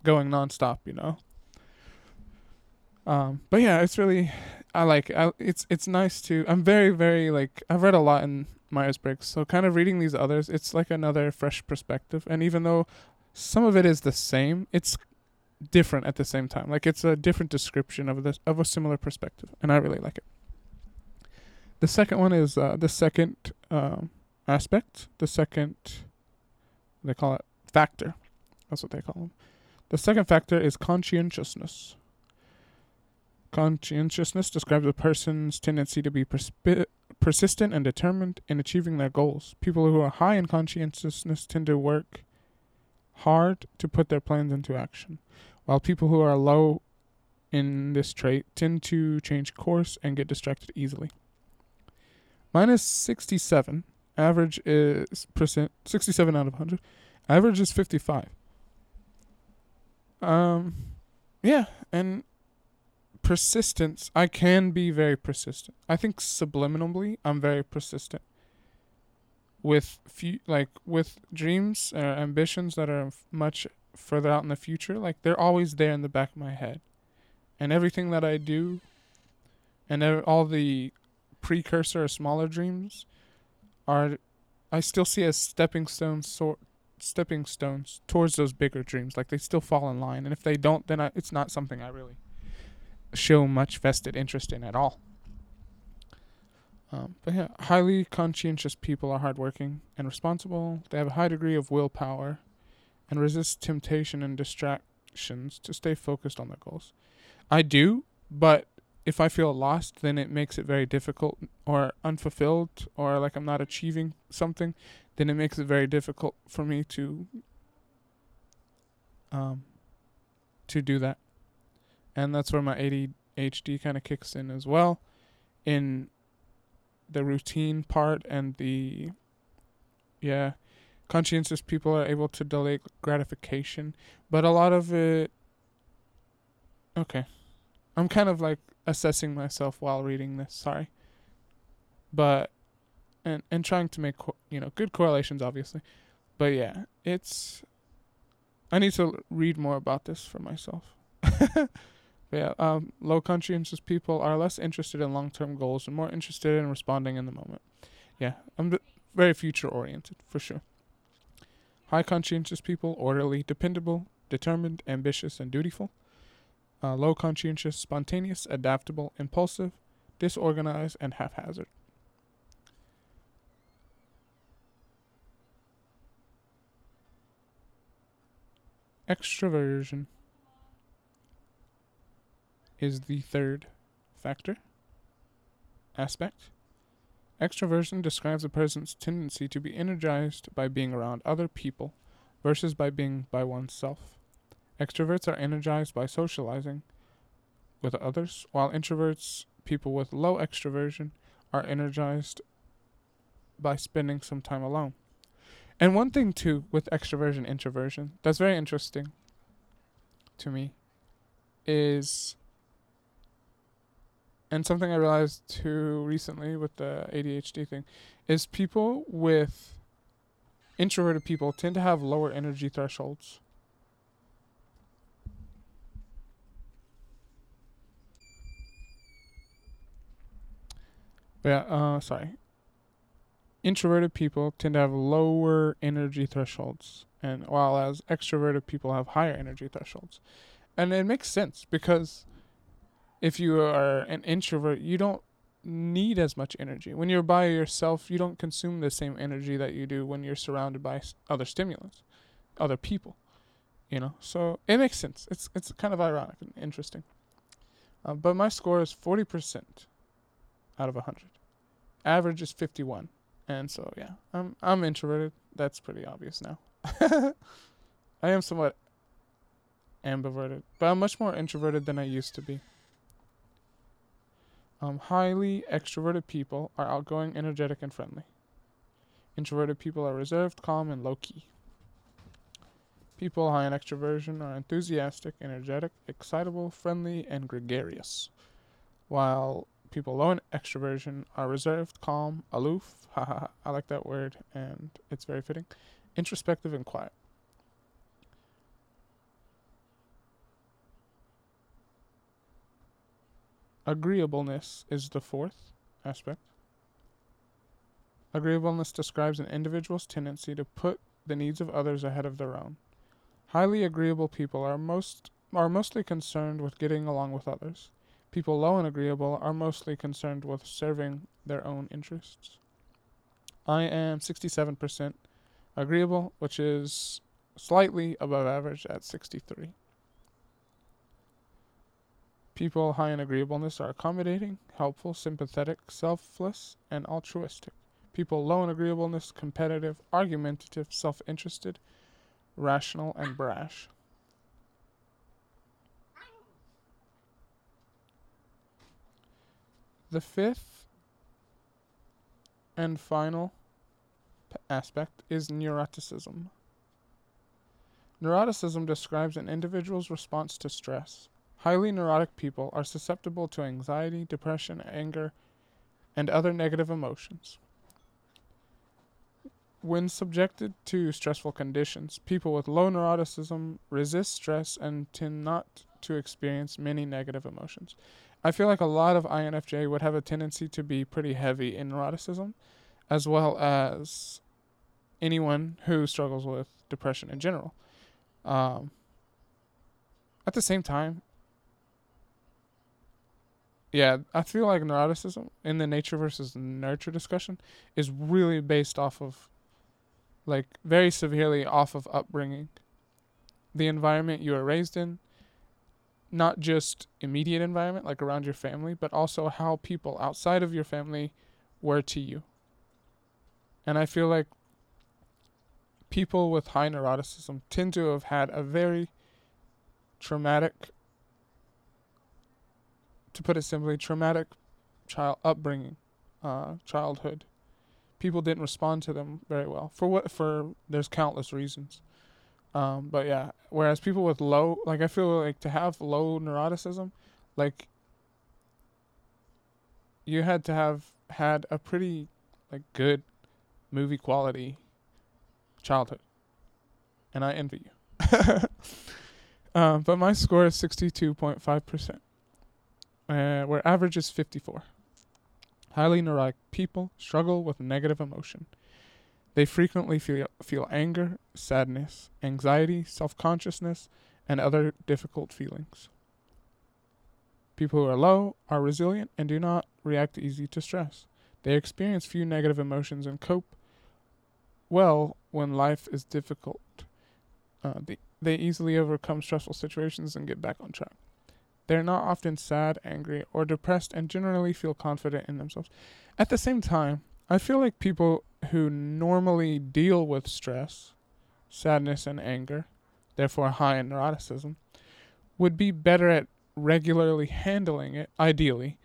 going nonstop, you know. Um, but yeah, it's really I like I, it's it's nice to I'm very very like I've read a lot in Myers Briggs, so kind of reading these others, it's like another fresh perspective. And even though some of it is the same, it's different at the same time. Like it's a different description of this of a similar perspective, and I really like it. The second one is uh, the second um, aspect. The second they call it factor. That's what they call them. The second factor is conscientiousness. Conscientiousness describes a person's tendency to be perspi- persistent and determined in achieving their goals. People who are high in conscientiousness tend to work hard to put their plans into action, while people who are low in this trait tend to change course and get distracted easily. 67. Average is percent 67 out of 100. Average is 55. Um yeah, and persistence, I can be very persistent. I think subliminally, I'm very persistent with few, like with dreams or ambitions that are much further out in the future. Like they're always there in the back of my head, and everything that I do, and all the precursor or smaller dreams, are I still see as stepping stones sort stepping stones towards those bigger dreams. Like they still fall in line, and if they don't, then I, it's not something I really show much vested interest in at all. Um, but yeah, highly conscientious people are hardworking and responsible. They have a high degree of willpower and resist temptation and distractions to stay focused on their goals. I do, but if I feel lost, then it makes it very difficult or unfulfilled or like I'm not achieving something, then it makes it very difficult for me to um to do that. And that's where my ADHD kind of kicks in as well in the routine part and the yeah conscientious people are able to delay gratification. But a lot of it okay i'm kind of like assessing myself while reading this sorry but and and trying to make you know good correlations obviously but yeah it's i need to read more about this for myself *laughs* yeah, um, low conscientious people are less interested in long term goals and more interested in responding in the moment. Yeah, I'm very future oriented for sure. High conscientious people, orderly, dependable, determined, ambitious, and dutiful. Uh, low conscientious, spontaneous, adaptable, impulsive, disorganized, and haphazard. Extroversion is the third factor aspect. Extroversion describes a person's tendency to be energized by being around other people, versus by being by oneself. Extroverts are energized by socializing with others, while introverts, people with low extroversion, are energized by spending some time alone. And one thing too with extroversion introversion that's very interesting to me is and something I realized too recently with the ADHD thing is people with introverted people tend to have lower energy thresholds. Yeah, uh sorry. Introverted people tend to have lower energy thresholds and while as extroverted people have higher energy thresholds. And it makes sense because if you are an introvert, you don't need as much energy. When you're by yourself, you don't consume the same energy that you do when you're surrounded by other stimulants, other people. You know, so it makes sense. It's it's kind of ironic and interesting. Uh, but my score is forty percent out of hundred. Average is fifty one, and so yeah, I'm I'm introverted. That's pretty obvious now. *laughs* I am somewhat ambiverted, but I'm much more introverted than I used to be. Um, highly extroverted people are outgoing, energetic, and friendly. Introverted people are reserved, calm, and low key. People high in extroversion are enthusiastic, energetic, excitable, friendly, and gregarious. While people low in extroversion are reserved, calm, aloof, *laughs* haha, I like that word and it's very fitting, introspective, and quiet. Agreeableness is the fourth aspect. Agreeableness describes an individual's tendency to put the needs of others ahead of their own. Highly agreeable people are most are mostly concerned with getting along with others. People low and agreeable are mostly concerned with serving their own interests. I am 67% agreeable, which is slightly above average at 63. People high in agreeableness are accommodating, helpful, sympathetic, selfless, and altruistic. People low in agreeableness, competitive, argumentative, self interested, rational, and brash. The fifth and final aspect is neuroticism. Neuroticism describes an individual's response to stress. Highly neurotic people are susceptible to anxiety, depression, anger, and other negative emotions. When subjected to stressful conditions, people with low neuroticism resist stress and tend not to experience many negative emotions. I feel like a lot of INFJ would have a tendency to be pretty heavy in neuroticism, as well as anyone who struggles with depression in general. Um, at the same time, yeah, I feel like neuroticism in the nature versus nurture discussion is really based off of, like, very severely off of upbringing, the environment you were raised in, not just immediate environment, like around your family, but also how people outside of your family were to you. And I feel like people with high neuroticism tend to have had a very traumatic to put it simply, traumatic child upbringing, uh, childhood. People didn't respond to them very well for what for there's countless reasons. Um, but yeah, whereas people with low, like I feel like to have low neuroticism, like you had to have had a pretty like good movie quality childhood, and I envy you. *laughs* um, but my score is sixty two point five percent uh, where average is 54. Highly neurotic people struggle with negative emotion. They frequently feel, feel anger, sadness, anxiety, self consciousness, and other difficult feelings. People who are low are resilient and do not react easy to stress. They experience few negative emotions and cope well when life is difficult. Uh, they, they easily overcome stressful situations and get back on track. They are not often sad, angry, or depressed and generally feel confident in themselves. At the same time, I feel like people who normally deal with stress sadness, and anger, therefore high in neuroticism, would be better at regularly handling it, ideally,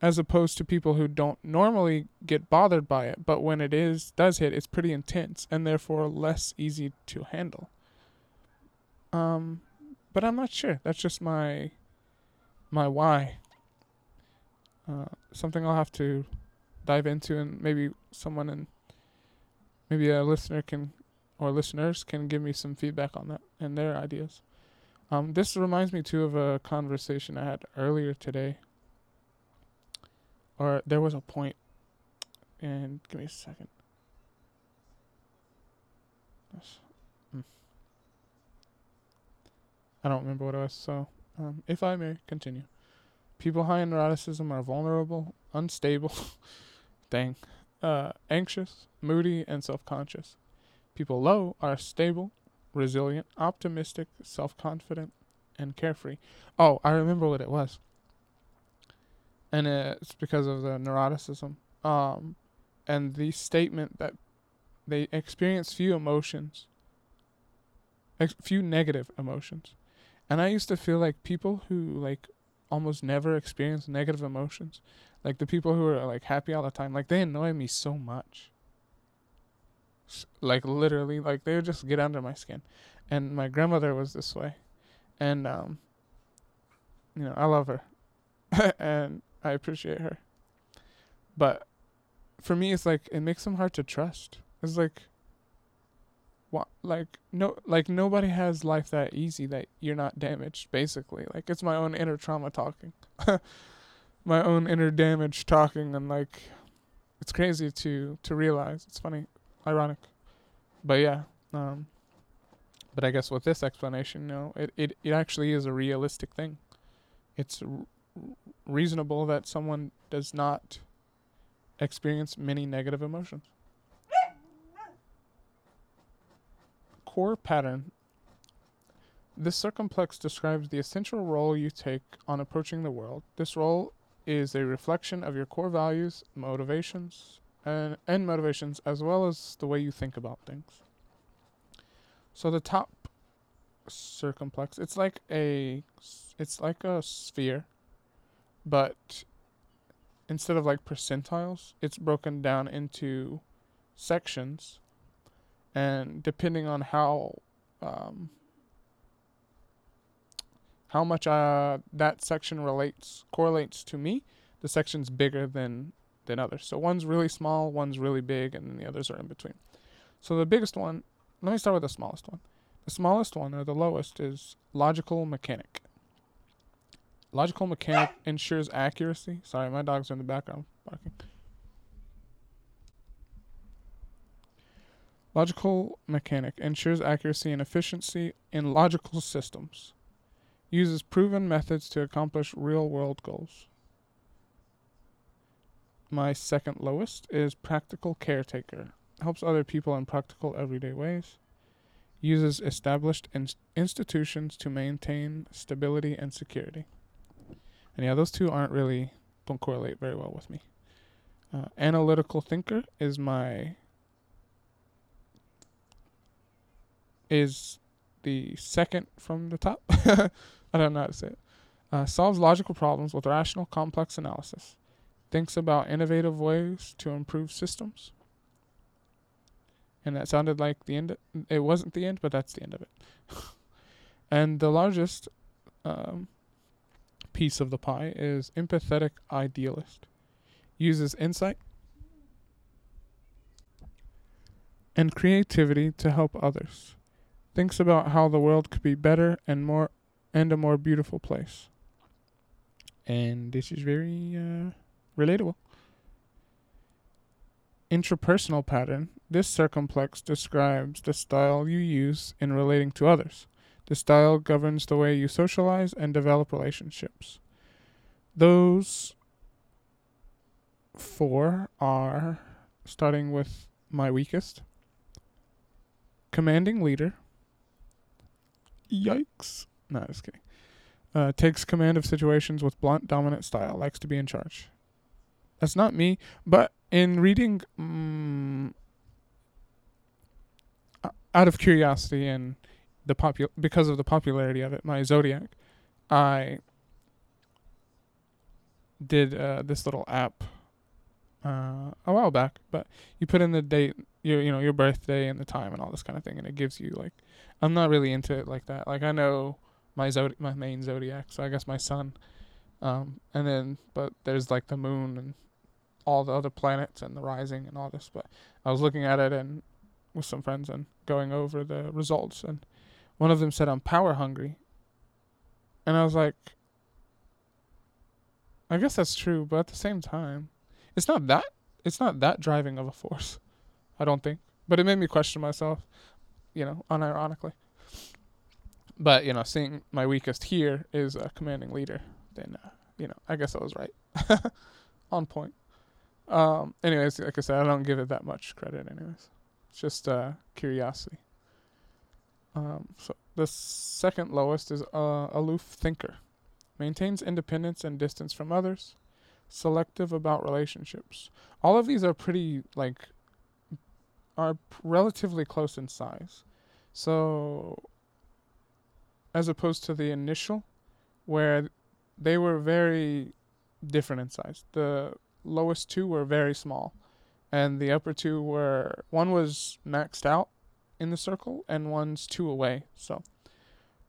as opposed to people who don't normally get bothered by it, but when it is does hit, it's pretty intense and therefore less easy to handle. Um, but I'm not sure. That's just my my why. Uh, something I'll have to dive into, and maybe someone and maybe a listener can or listeners can give me some feedback on that and their ideas. Um, this reminds me too of a conversation I had earlier today. Or there was a point, and give me a second. Hmm. I don't remember what it was, so um, if I may continue. People high in neuroticism are vulnerable, unstable, *laughs* dang, uh, anxious, moody, and self conscious. People low are stable, resilient, optimistic, self confident, and carefree. Oh, I remember what it was. And it's because of the neuroticism. Um, and the statement that they experience few emotions, ex- few negative emotions. And I used to feel like people who like almost never experience negative emotions, like the people who are like happy all the time, like they annoy me so much. Like literally, like they would just get under my skin. And my grandmother was this way. And um you know, I love her. *laughs* and I appreciate her. But for me it's like it makes them hard to trust. It's like like no like nobody has life that easy that you're not damaged basically. Like it's my own inner trauma talking. *laughs* My own inner damage talking and like it's crazy to to realize. It's funny ironic. But yeah um but i guess with this explanation no it it, it actually is a realistic thing. It's r- reasonable that someone does not experience many negative emotions core pattern. This circumplex describes the essential role you take on approaching the world. This role is a reflection of your core values, motivations, and, and motivations, as well as the way you think about things. So the top circumplex, it's like a, it's like a sphere, but instead of like percentiles, it's broken down into sections and depending on how um, how much uh, that section relates correlates to me, the section's bigger than than others. So one's really small, one's really big, and then the others are in between. So the biggest one, let me start with the smallest one. The smallest one, or the lowest, is logical mechanic. Logical mechanic *laughs* ensures accuracy. Sorry, my dogs are in the background barking. Logical mechanic ensures accuracy and efficiency in logical systems. Uses proven methods to accomplish real world goals. My second lowest is practical caretaker. Helps other people in practical everyday ways. Uses established in- institutions to maintain stability and security. And yeah, those two aren't really, don't correlate very well with me. Uh, analytical thinker is my is the second from the top. *laughs* I don't know how to say it. Uh, solves logical problems with rational, complex analysis. Thinks about innovative ways to improve systems. And that sounded like the end. It wasn't the end, but that's the end of it. *laughs* and the largest um, piece of the pie is empathetic idealist. Uses insight and creativity to help others thinks about how the world could be better and more and a more beautiful place. And this is very uh, relatable. Intrapersonal pattern. This circumplex describes the style you use in relating to others. The style governs the way you socialize and develop relationships. Those four are starting with my weakest commanding leader, Yikes. No, just kidding. Uh, takes command of situations with blunt, dominant style. Likes to be in charge. That's not me. But in reading, um, out of curiosity and the popu- because of the popularity of it, my zodiac, I did uh, this little app uh, a while back. But you put in the date, your you know your birthday and the time and all this kind of thing, and it gives you like. I'm not really into it like that. Like I know my zodi- my main zodiac, so I guess my sun, um, and then but there's like the moon and all the other planets and the rising and all this. But I was looking at it and with some friends and going over the results, and one of them said I'm power hungry, and I was like, I guess that's true, but at the same time, it's not that it's not that driving of a force. I don't think, but it made me question myself, you know, unironically. But you know, seeing my weakest here is a commanding leader, then uh, you know, I guess I was right, *laughs* on point. Um, anyways, like I said, I don't give it that much credit. Anyways, it's just uh, curiosity. Um, so the second lowest is uh, aloof thinker, maintains independence and distance from others, selective about relationships. All of these are pretty like are relatively close in size. So as opposed to the initial where they were very different in size. The lowest two were very small and the upper two were one was maxed out in the circle and one's two away. So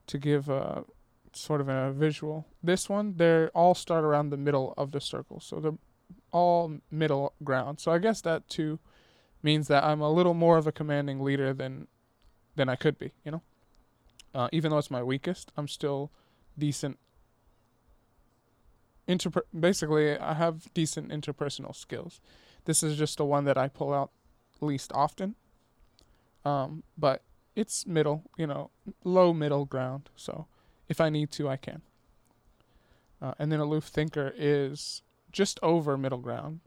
to give a sort of a visual. This one, they all start around the middle of the circle, so they're all middle ground. So I guess that too means that I'm a little more of a commanding leader than than I could be. You know, uh, even though it's my weakest, I'm still decent. Interper- basically, I have decent interpersonal skills. This is just the one that I pull out least often. Um, but it's middle, you know, low middle ground. So if I need to, I can. Uh, and then aloof thinker is just over middle ground.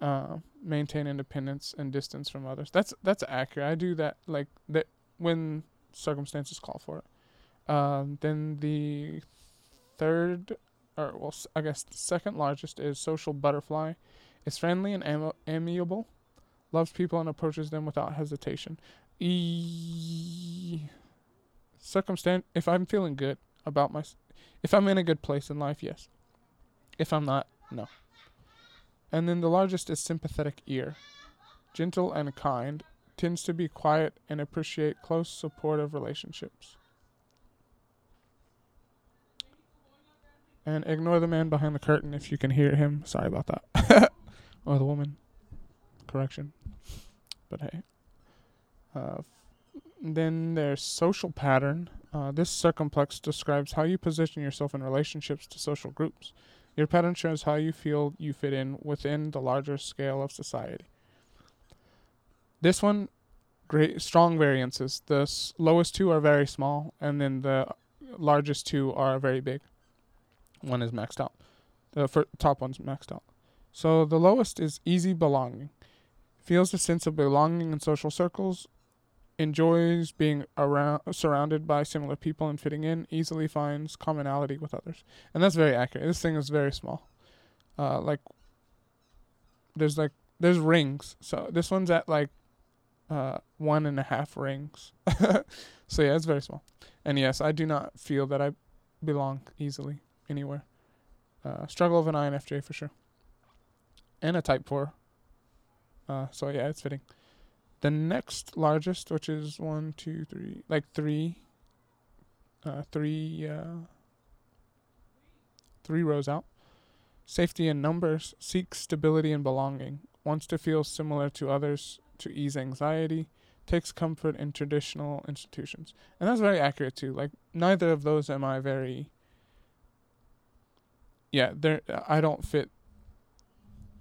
Uh, maintain independence and distance from others. That's that's accurate. I do that like that when circumstances call for it. Um, then the third, or well, I guess the second largest is social butterfly. Is friendly and am- amiable, loves people and approaches them without hesitation. E- circumstance if I'm feeling good about my if I'm in a good place in life, yes. If I'm not, no. And then the largest is sympathetic ear. Gentle and kind, tends to be quiet and appreciate close supportive relationships. And ignore the man behind the curtain if you can hear him. Sorry about that. *laughs* or the woman. Correction. But hey. Uh, then there's social pattern. Uh, this circumplex describes how you position yourself in relationships to social groups. Your pattern shows how you feel you fit in within the larger scale of society. This one, great strong variances. The s- lowest two are very small, and then the largest two are very big. One is maxed out. The fir- top one's maxed out. So the lowest is easy belonging. Feels a sense of belonging in social circles, enjoys being around surrounded by similar people and fitting in easily finds commonality with others. And that's very accurate. This thing is very small. Uh like there's like there's rings. So this one's at like uh one and a half rings. *laughs* So yeah it's very small. And yes i do not feel that i belong easily anywhere. Uh struggle of an infj for sure. And a type 4 uh so yeah it's fitting the next largest, which is one, two, three, like three, uh, three, uh, three rows out. Safety in numbers seeks stability and belonging. Wants to feel similar to others to ease anxiety. Takes comfort in traditional institutions, and that's very accurate too. Like neither of those am I very. Yeah, there. I don't fit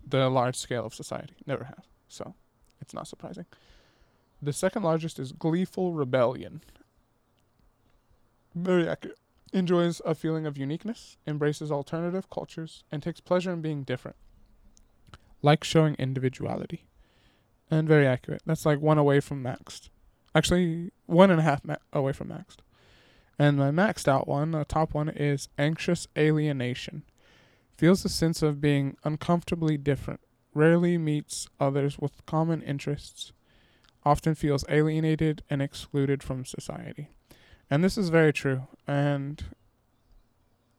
the large scale of society. Never have. So, it's not surprising. The second largest is Gleeful Rebellion. Very accurate. Enjoys a feeling of uniqueness, embraces alternative cultures, and takes pleasure in being different. Like showing individuality. And very accurate. That's like one away from maxed. Actually, one and a half ma- away from maxed. And my maxed out one, the top one, is Anxious Alienation. Feels a sense of being uncomfortably different. Rarely meets others with common interests often feels alienated and excluded from society. And this is very true. And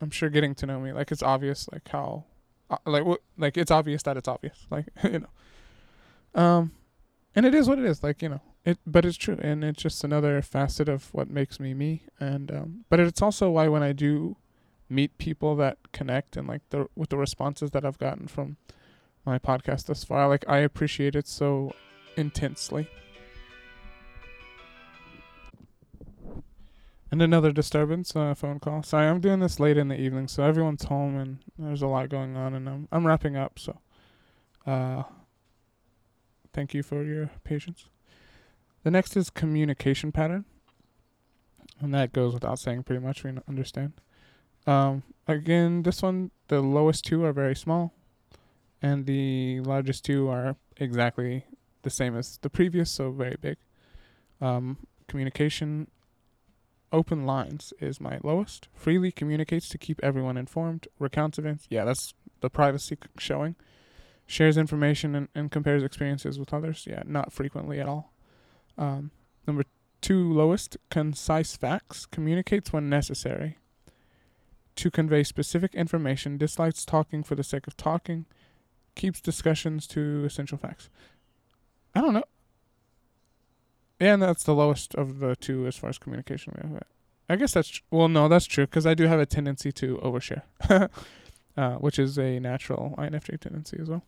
I'm sure getting to know me, like it's obvious, like how, uh, like what, like it's obvious that it's obvious, *laughs* like you know. Um, and it is what it is, like you know, it. But it's true, and it's just another facet of what makes me me. And um, but it's also why when I do meet people that connect and like the with the responses that I've gotten from my podcast thus far, like I appreciate it so intensely. And another disturbance, uh, phone call. Sorry, I'm doing this late in the evening, so everyone's home and there's a lot going on, and I'm I'm wrapping up. So, uh, thank you for your patience. The next is communication pattern, and that goes without saying. Pretty much, we understand. Um, again, this one, the lowest two are very small, and the largest two are exactly the same as the previous, so very big. Um, communication Open lines is my lowest. Freely communicates to keep everyone informed. Recounts events. Yeah, that's the privacy showing. Shares information and, and compares experiences with others. Yeah, not frequently at all. Um, number two lowest, concise facts. Communicates when necessary. To convey specific information. Dislikes talking for the sake of talking. Keeps discussions to essential facts. I don't know. And that's the lowest of the two as far as communication. I guess that's tr- well, no, that's true because I do have a tendency to overshare, *laughs* uh, which is a natural INFJ tendency as well,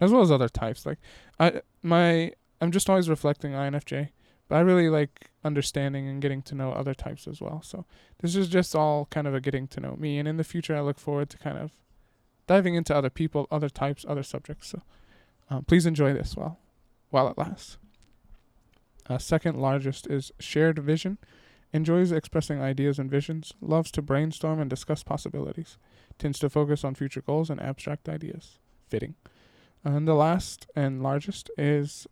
as well as other types. Like I, my, I'm just always reflecting INFJ, but I really like understanding and getting to know other types as well. So this is just all kind of a getting to know me, and in the future, I look forward to kind of diving into other people, other types, other subjects. So um, please enjoy this while while it lasts. Uh, second largest is shared vision. Enjoys expressing ideas and visions. Loves to brainstorm and discuss possibilities. Tends to focus on future goals and abstract ideas. Fitting. And the last and largest is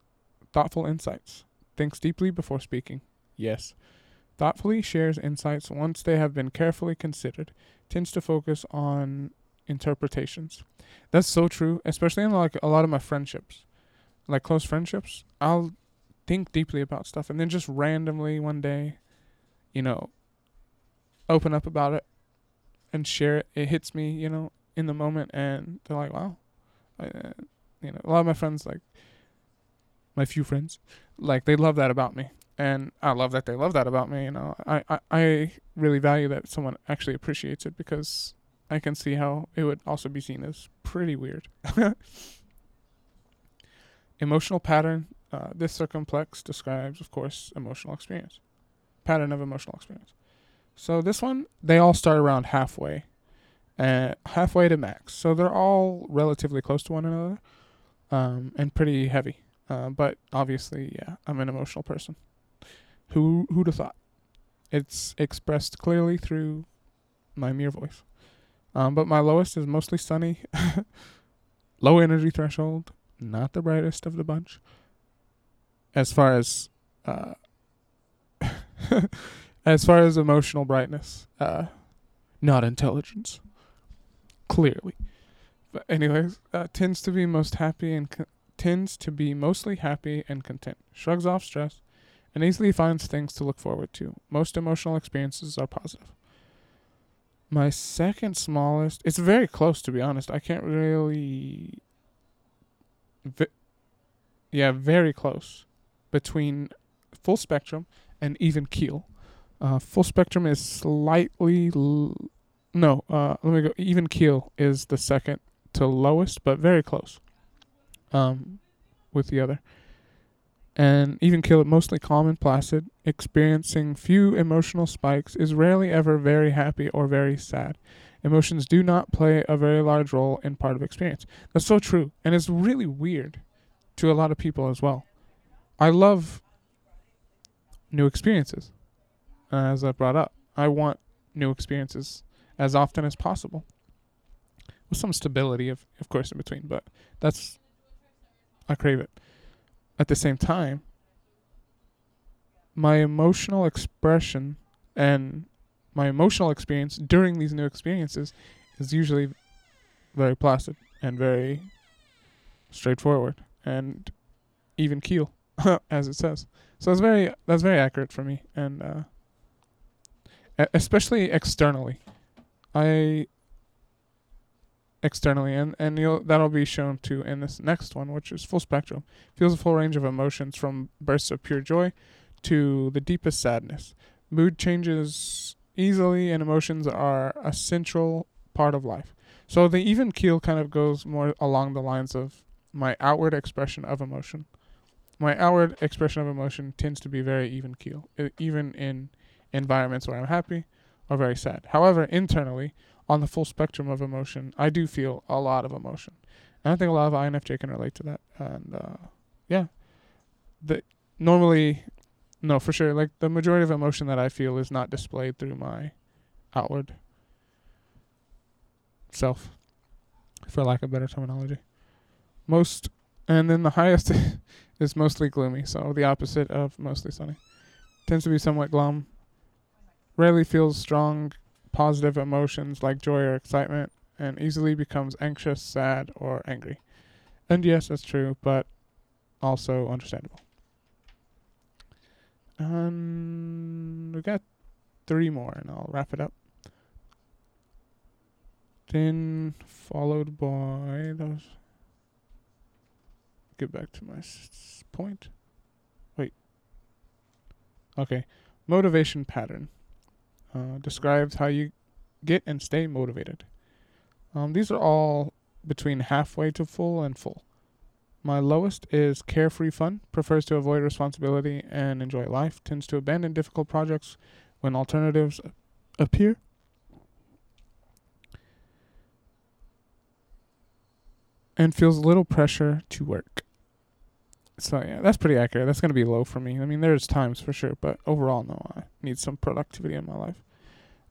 thoughtful insights. Thinks deeply before speaking. Yes. Thoughtfully shares insights once they have been carefully considered. Tends to focus on interpretations. That's so true, especially in like a lot of my friendships. Like close friendships, I'll think deeply about stuff and then just randomly one day, you know, open up about it and share it. It hits me, you know, in the moment and they're like, wow. Uh, you know, a lot of my friends, like my few friends, like they love that about me. And I love that they love that about me. You know, I, I, I really value that someone actually appreciates it because I can see how it would also be seen as pretty weird. *laughs* Emotional pattern uh, this circumplex describes, of course, emotional experience, pattern of emotional experience. So this one, they all start around halfway, uh, halfway to max. So they're all relatively close to one another, um, and pretty heavy. Uh, but obviously, yeah, I'm an emotional person. Who who'd have thought? It's expressed clearly through my mere voice. Um, but my lowest is mostly sunny, *laughs* low energy threshold, not the brightest of the bunch as far as uh, *laughs* as far as emotional brightness, uh, not intelligence. Clearly, but anyways, uh, tends to be most happy and co- tends to be mostly happy and content. Shrugs off stress, and easily finds things to look forward to. Most emotional experiences are positive. My second smallest, it's very close to be honest. I can't really. Vi- yeah, very close between full spectrum and even keel. Uh, full spectrum is slightly l- no. Uh, let me go. Even keel is the second to lowest, but very close. Um, with the other. And even keel it mostly calm and placid, experiencing few emotional spikes, is rarely ever very happy or very sad. Emotions do not play a very large role in part of experience. That's so true, and it's really weird to a lot of people as well. I love new experiences. Uh, as I brought up, I want new experiences as often as possible, with some stability, of of course, in between. But that's I crave it. At the same time, my emotional expression and my emotional experience during these new experiences is usually very placid and very straightforward and even keel *laughs* as it says. So it's very that's very accurate for me, and uh, especially externally. I externally, and and you'll that'll be shown too in this next one, which is full spectrum. Feels a full range of emotions from bursts of pure joy to the deepest sadness. Mood changes easily, and emotions are a central part of life. So the even keel kind of goes more along the lines of my outward expression of emotion. My outward expression of emotion tends to be very even keel, even in environments where I'm happy or very sad. However, internally, on the full spectrum of emotion, I do feel a lot of emotion. And I think a lot of INFJ can relate to that. And uh, yeah, the normally, no, for sure. Like the majority of emotion that I feel is not displayed through my outward self, for lack of better terminology. Most, and then the highest *laughs* is mostly gloomy. So the opposite of mostly sunny. Tends to be somewhat glum. Rarely feels strong positive emotions like joy or excitement and easily becomes anxious, sad, or angry. And yes, that's true, but also understandable. And we got three more, and I'll wrap it up. Then followed by those. Get back to my point. Wait. Okay. Motivation pattern uh, describes how you get and stay motivated. Um, these are all between halfway to full and full. My lowest is carefree fun, prefers to avoid responsibility and enjoy life, tends to abandon difficult projects when alternatives appear. And feels little pressure to work. So yeah, that's pretty accurate. That's gonna be low for me. I mean, there's times for sure, but overall, no, I need some productivity in my life.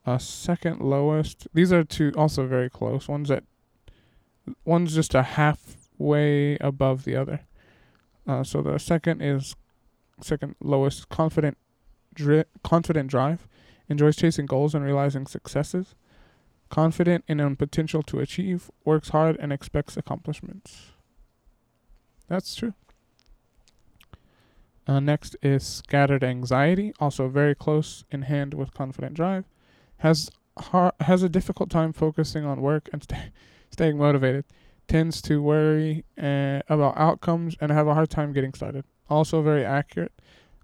Uh, second lowest. These are two also very close. One's at one's just a halfway above the other. Uh, so the second is second lowest confident dri- confident drive enjoys chasing goals and realizing successes confident in own potential to achieve works hard and expects accomplishments that's true uh, next is scattered anxiety, also very close in hand with confident drive. Has har- has a difficult time focusing on work and st- *laughs* staying motivated. Tends to worry uh, about outcomes and have a hard time getting started. Also very accurate.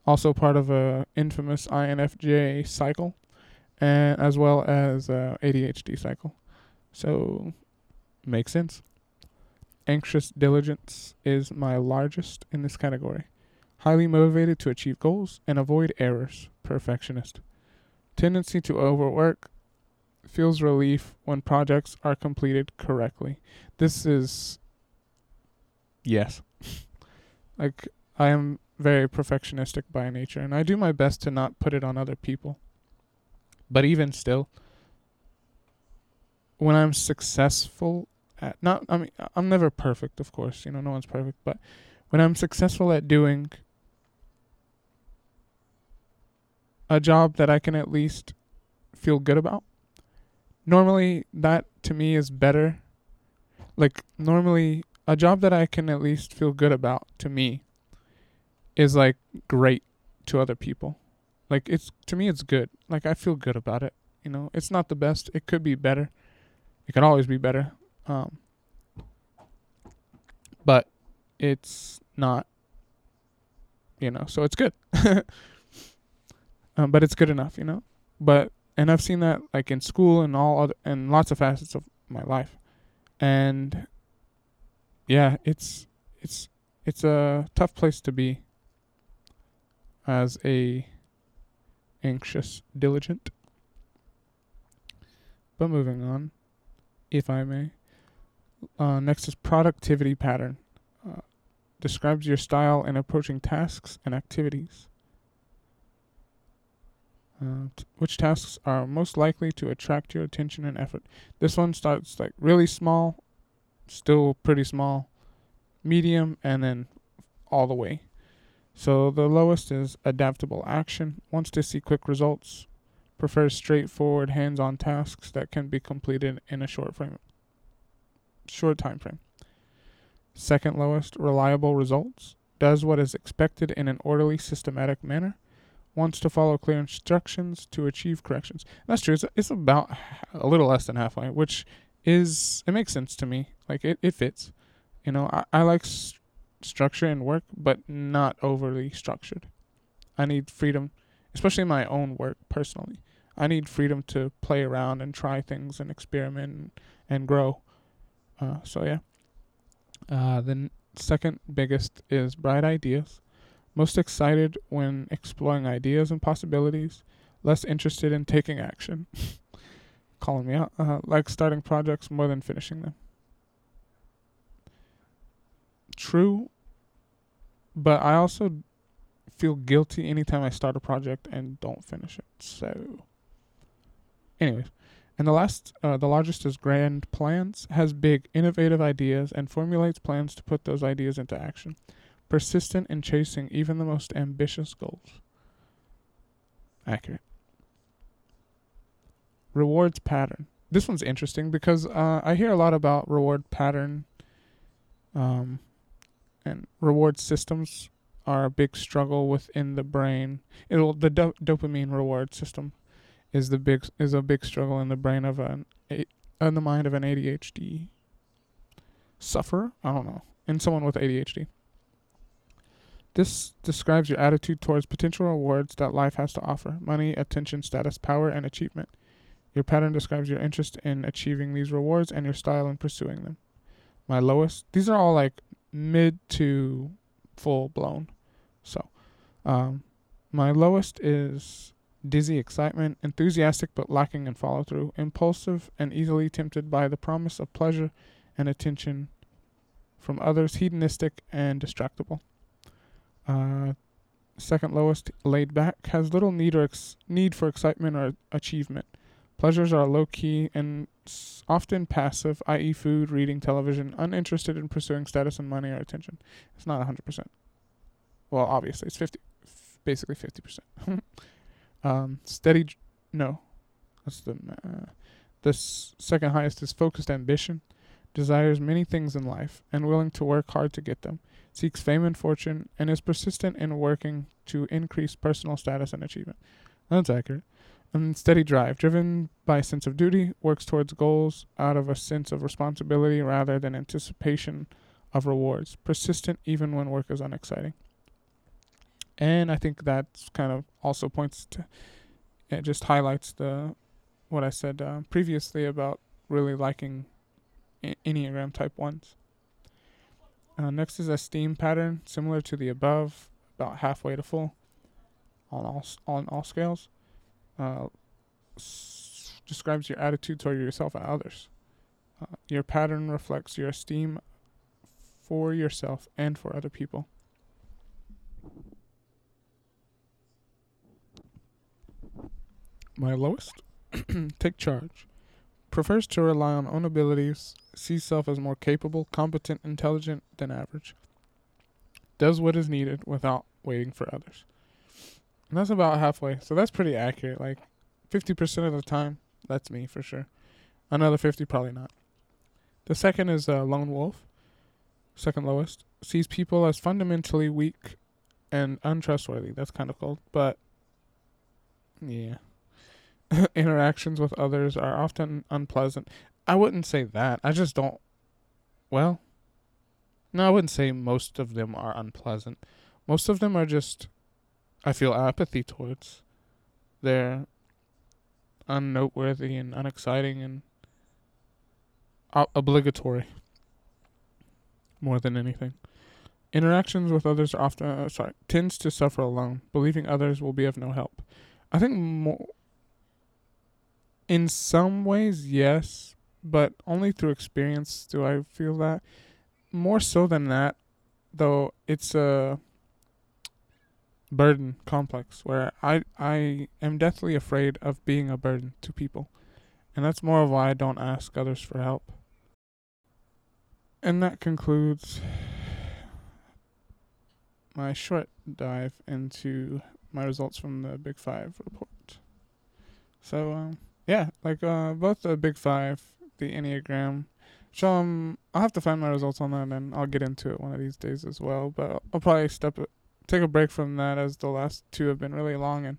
Also part of a infamous INFJ cycle, and as well as a ADHD cycle. So makes sense. Anxious diligence is my largest in this category highly motivated to achieve goals and avoid errors, perfectionist. Tendency to overwork feels relief when projects are completed correctly. This is yes. *laughs* like I am very perfectionistic by nature and I do my best to not put it on other people. But even still when I'm successful at not I mean I'm never perfect, of course, you know, no one's perfect, but when I'm successful at doing a job that I can at least feel good about. Normally, that to me is better. Like, normally, a job that I can at least feel good about to me is like great to other people. Like, it's to me, it's good. Like, I feel good about it. You know, it's not the best, it could be better. It can always be better. Um, but it's not, you know, so it's good. *laughs* um, but it's good enough, you know. But and I've seen that like in school and all other and lots of facets of my life, and yeah, it's it's it's a tough place to be as a anxious diligent. But moving on, if I may. Uh, next is productivity pattern. Uh, describes your style in approaching tasks and activities. Uh, t- which tasks are most likely to attract your attention and effort? This one starts like really small, still pretty small, medium, and then all the way. So the lowest is adaptable action, wants to see quick results, prefers straightforward hands-on tasks that can be completed in a short frame short time frame. Second lowest, reliable results, does what is expected in an orderly, systematic manner, wants to follow clear instructions to achieve corrections. That's true. It's, it's about a little less than halfway, which is, it makes sense to me. Like, it, it fits. You know, I, I like st- structure in work, but not overly structured. I need freedom, especially in my own work personally. I need freedom to play around and try things and experiment and, and grow. Uh, so, yeah. Uh, the second biggest is bright ideas. Most excited when exploring ideas and possibilities. Less interested in taking action. *laughs* Calling me out. Uh, like starting projects more than finishing them. True. But I also feel guilty anytime I start a project and don't finish it. So, anyways, and the last, uh, the largest is grand plans, has big, innovative ideas, and formulates plans to put those ideas into action. Persistent in chasing even the most ambitious goals. Accurate. Rewards pattern. This one's interesting because uh, I hear a lot about reward pattern, um, and reward systems are a big struggle within the brain. It'll the do- dopamine reward system is the big is a big struggle in the brain of an in the mind of an ADHD sufferer. I don't know, in someone with ADHD. This describes your attitude towards potential rewards that life has to offer: money, attention, status, power, and achievement. Your pattern describes your interest in achieving these rewards and your style in pursuing them. My lowest. These are all like mid to full blown. So, um, my lowest is dizzy excitement, enthusiastic but lacking in follow through, impulsive and easily tempted by the promise of pleasure and attention from others, hedonistic and distractible. Uh, second lowest, laid back, has little need or ex- need for excitement or achievement. Pleasures are low key and often passive, i.e., food, reading, television, uninterested in pursuing status and money or attention. It's not 100%. Well, obviously, it's 50, basically 50%. *laughs* Um, steady, no, that's the uh, the s- second highest is focused ambition, desires many things in life and willing to work hard to get them, seeks fame and fortune, and is persistent in working to increase personal status and achievement. That's accurate. And steady drive, driven by a sense of duty, works towards goals out of a sense of responsibility rather than anticipation of rewards. Persistent even when work is unexciting and I think that kind of also points to it just highlights the what I said uh, previously about really liking Enneagram Type ones. Uh, next is esteem pattern, similar to the above, about halfway to full on all on all scales. Uh, s- describes your attitude toward yourself and others. Uh, your pattern reflects your esteem for yourself and for other people. My lowest? *clears throat* Take charge. Prefers to rely on own abilities, sees self as more capable, competent, intelligent than average. Does what is needed without waiting for others. And that's about halfway. So that's pretty accurate. Like 50% of the time, that's me for sure. Another 50, probably not. The second is uh, Lone Wolf. Second lowest. Sees people as fundamentally weak and untrustworthy. That's kind of cold. But, yeah. *laughs* interactions with others are often unpleasant. I wouldn't say that. I just don't. Well, no, I wouldn't say most of them are unpleasant. Most of them are just. I feel apathy towards. They're unnoteworthy and unexciting and obligatory more than anything. Interactions with others often uh, sorry tends to suffer alone, believing others will be of no help. I think more in some ways, yes, but only through experience do I feel that. More so than that, though, it's a burden complex where I I am deathly afraid of being a burden to people. And that's more of why I don't ask others for help. And that concludes my short dive into my results from the Big Five report. So, um, yeah, like uh, both the Big Five, the Enneagram, So um, I'll have to find my results on that, and I'll get into it one of these days as well. But I'll, probably step take a break from that, as the last two have been really long and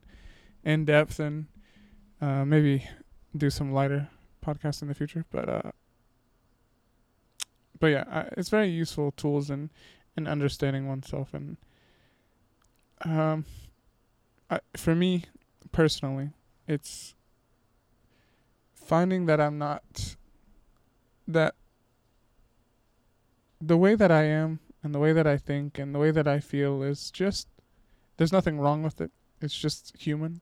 in depth, and uh, maybe do some lighter podcasts in the future. But uh, but yeah, I, it's very useful tools in in understanding oneself, and um, I, for me personally, it's finding that I'm not that the way that I am and the way that I think and the way that I feel is just there's nothing wrong with it. It's just human.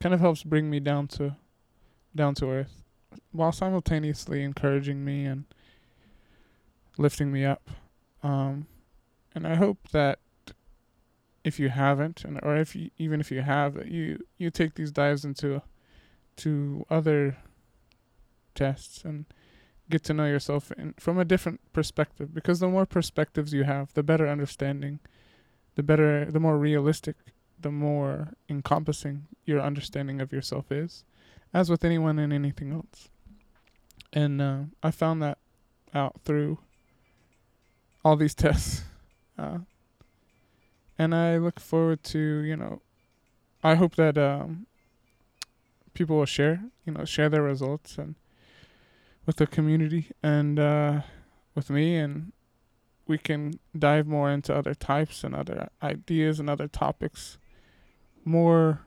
Kind of helps bring me down to down to earth while simultaneously encouraging me and lifting me up. Um, and I hope that if you haven't, and or if you, even if you have, you you take these dives into to other tests and get to know yourself in, from a different perspective. Because the more perspectives you have, the better understanding, the better, the more realistic, the more encompassing your understanding of yourself is, as with anyone and anything else. And uh, I found that out through all these *laughs* tests. Uh, and I look forward to, you know, I hope that um, people will share, you know, share their results and with the community and uh, with me, and we can dive more into other types and other ideas and other topics more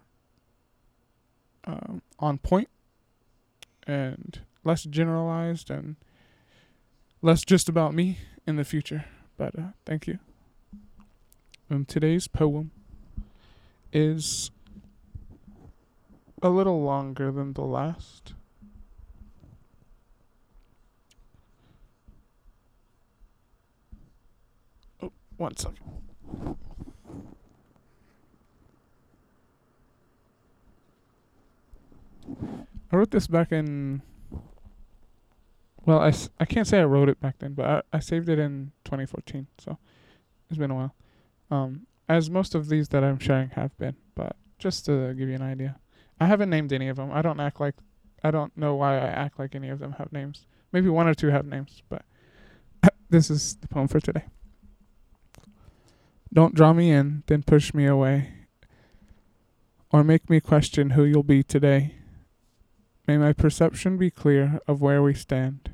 um, on point and less generalized and less just about me in the future. But uh, thank you. Um, today's poem is a little longer than the last. One second. I wrote this back in. Well, I, I can't say I wrote it back then, but I, I saved it in 2014, so it's been a while. Um, as most of these that I'm sharing have been, but just to give you an idea. I haven't named any of them. I don't act like I don't know why I act like any of them have names. Maybe one or two have names, but *coughs* this is the poem for today. Don't draw me in, then push me away, or make me question who you'll be today. May my perception be clear of where we stand,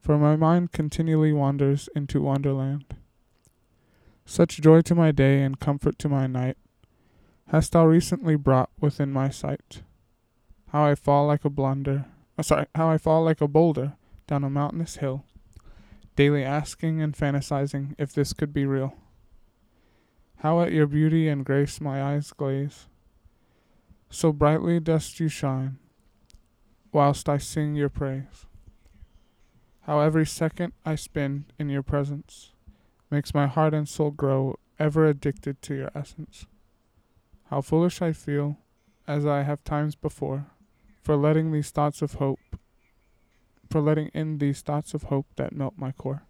for my mind continually wanders into wonderland. Such joy to my day and comfort to my night hast thou recently brought within my sight. How I fall like a blunder, oh, sorry, how I fall like a boulder down a mountainous hill, daily asking and fantasizing if this could be real. How at your beauty and grace my eyes glaze. So brightly dost you shine, whilst I sing your praise. How every second I spend in your presence makes my heart and soul grow ever addicted to your essence. How foolish I feel, as I have times before, for letting these thoughts of hope, for letting in these thoughts of hope that melt my core.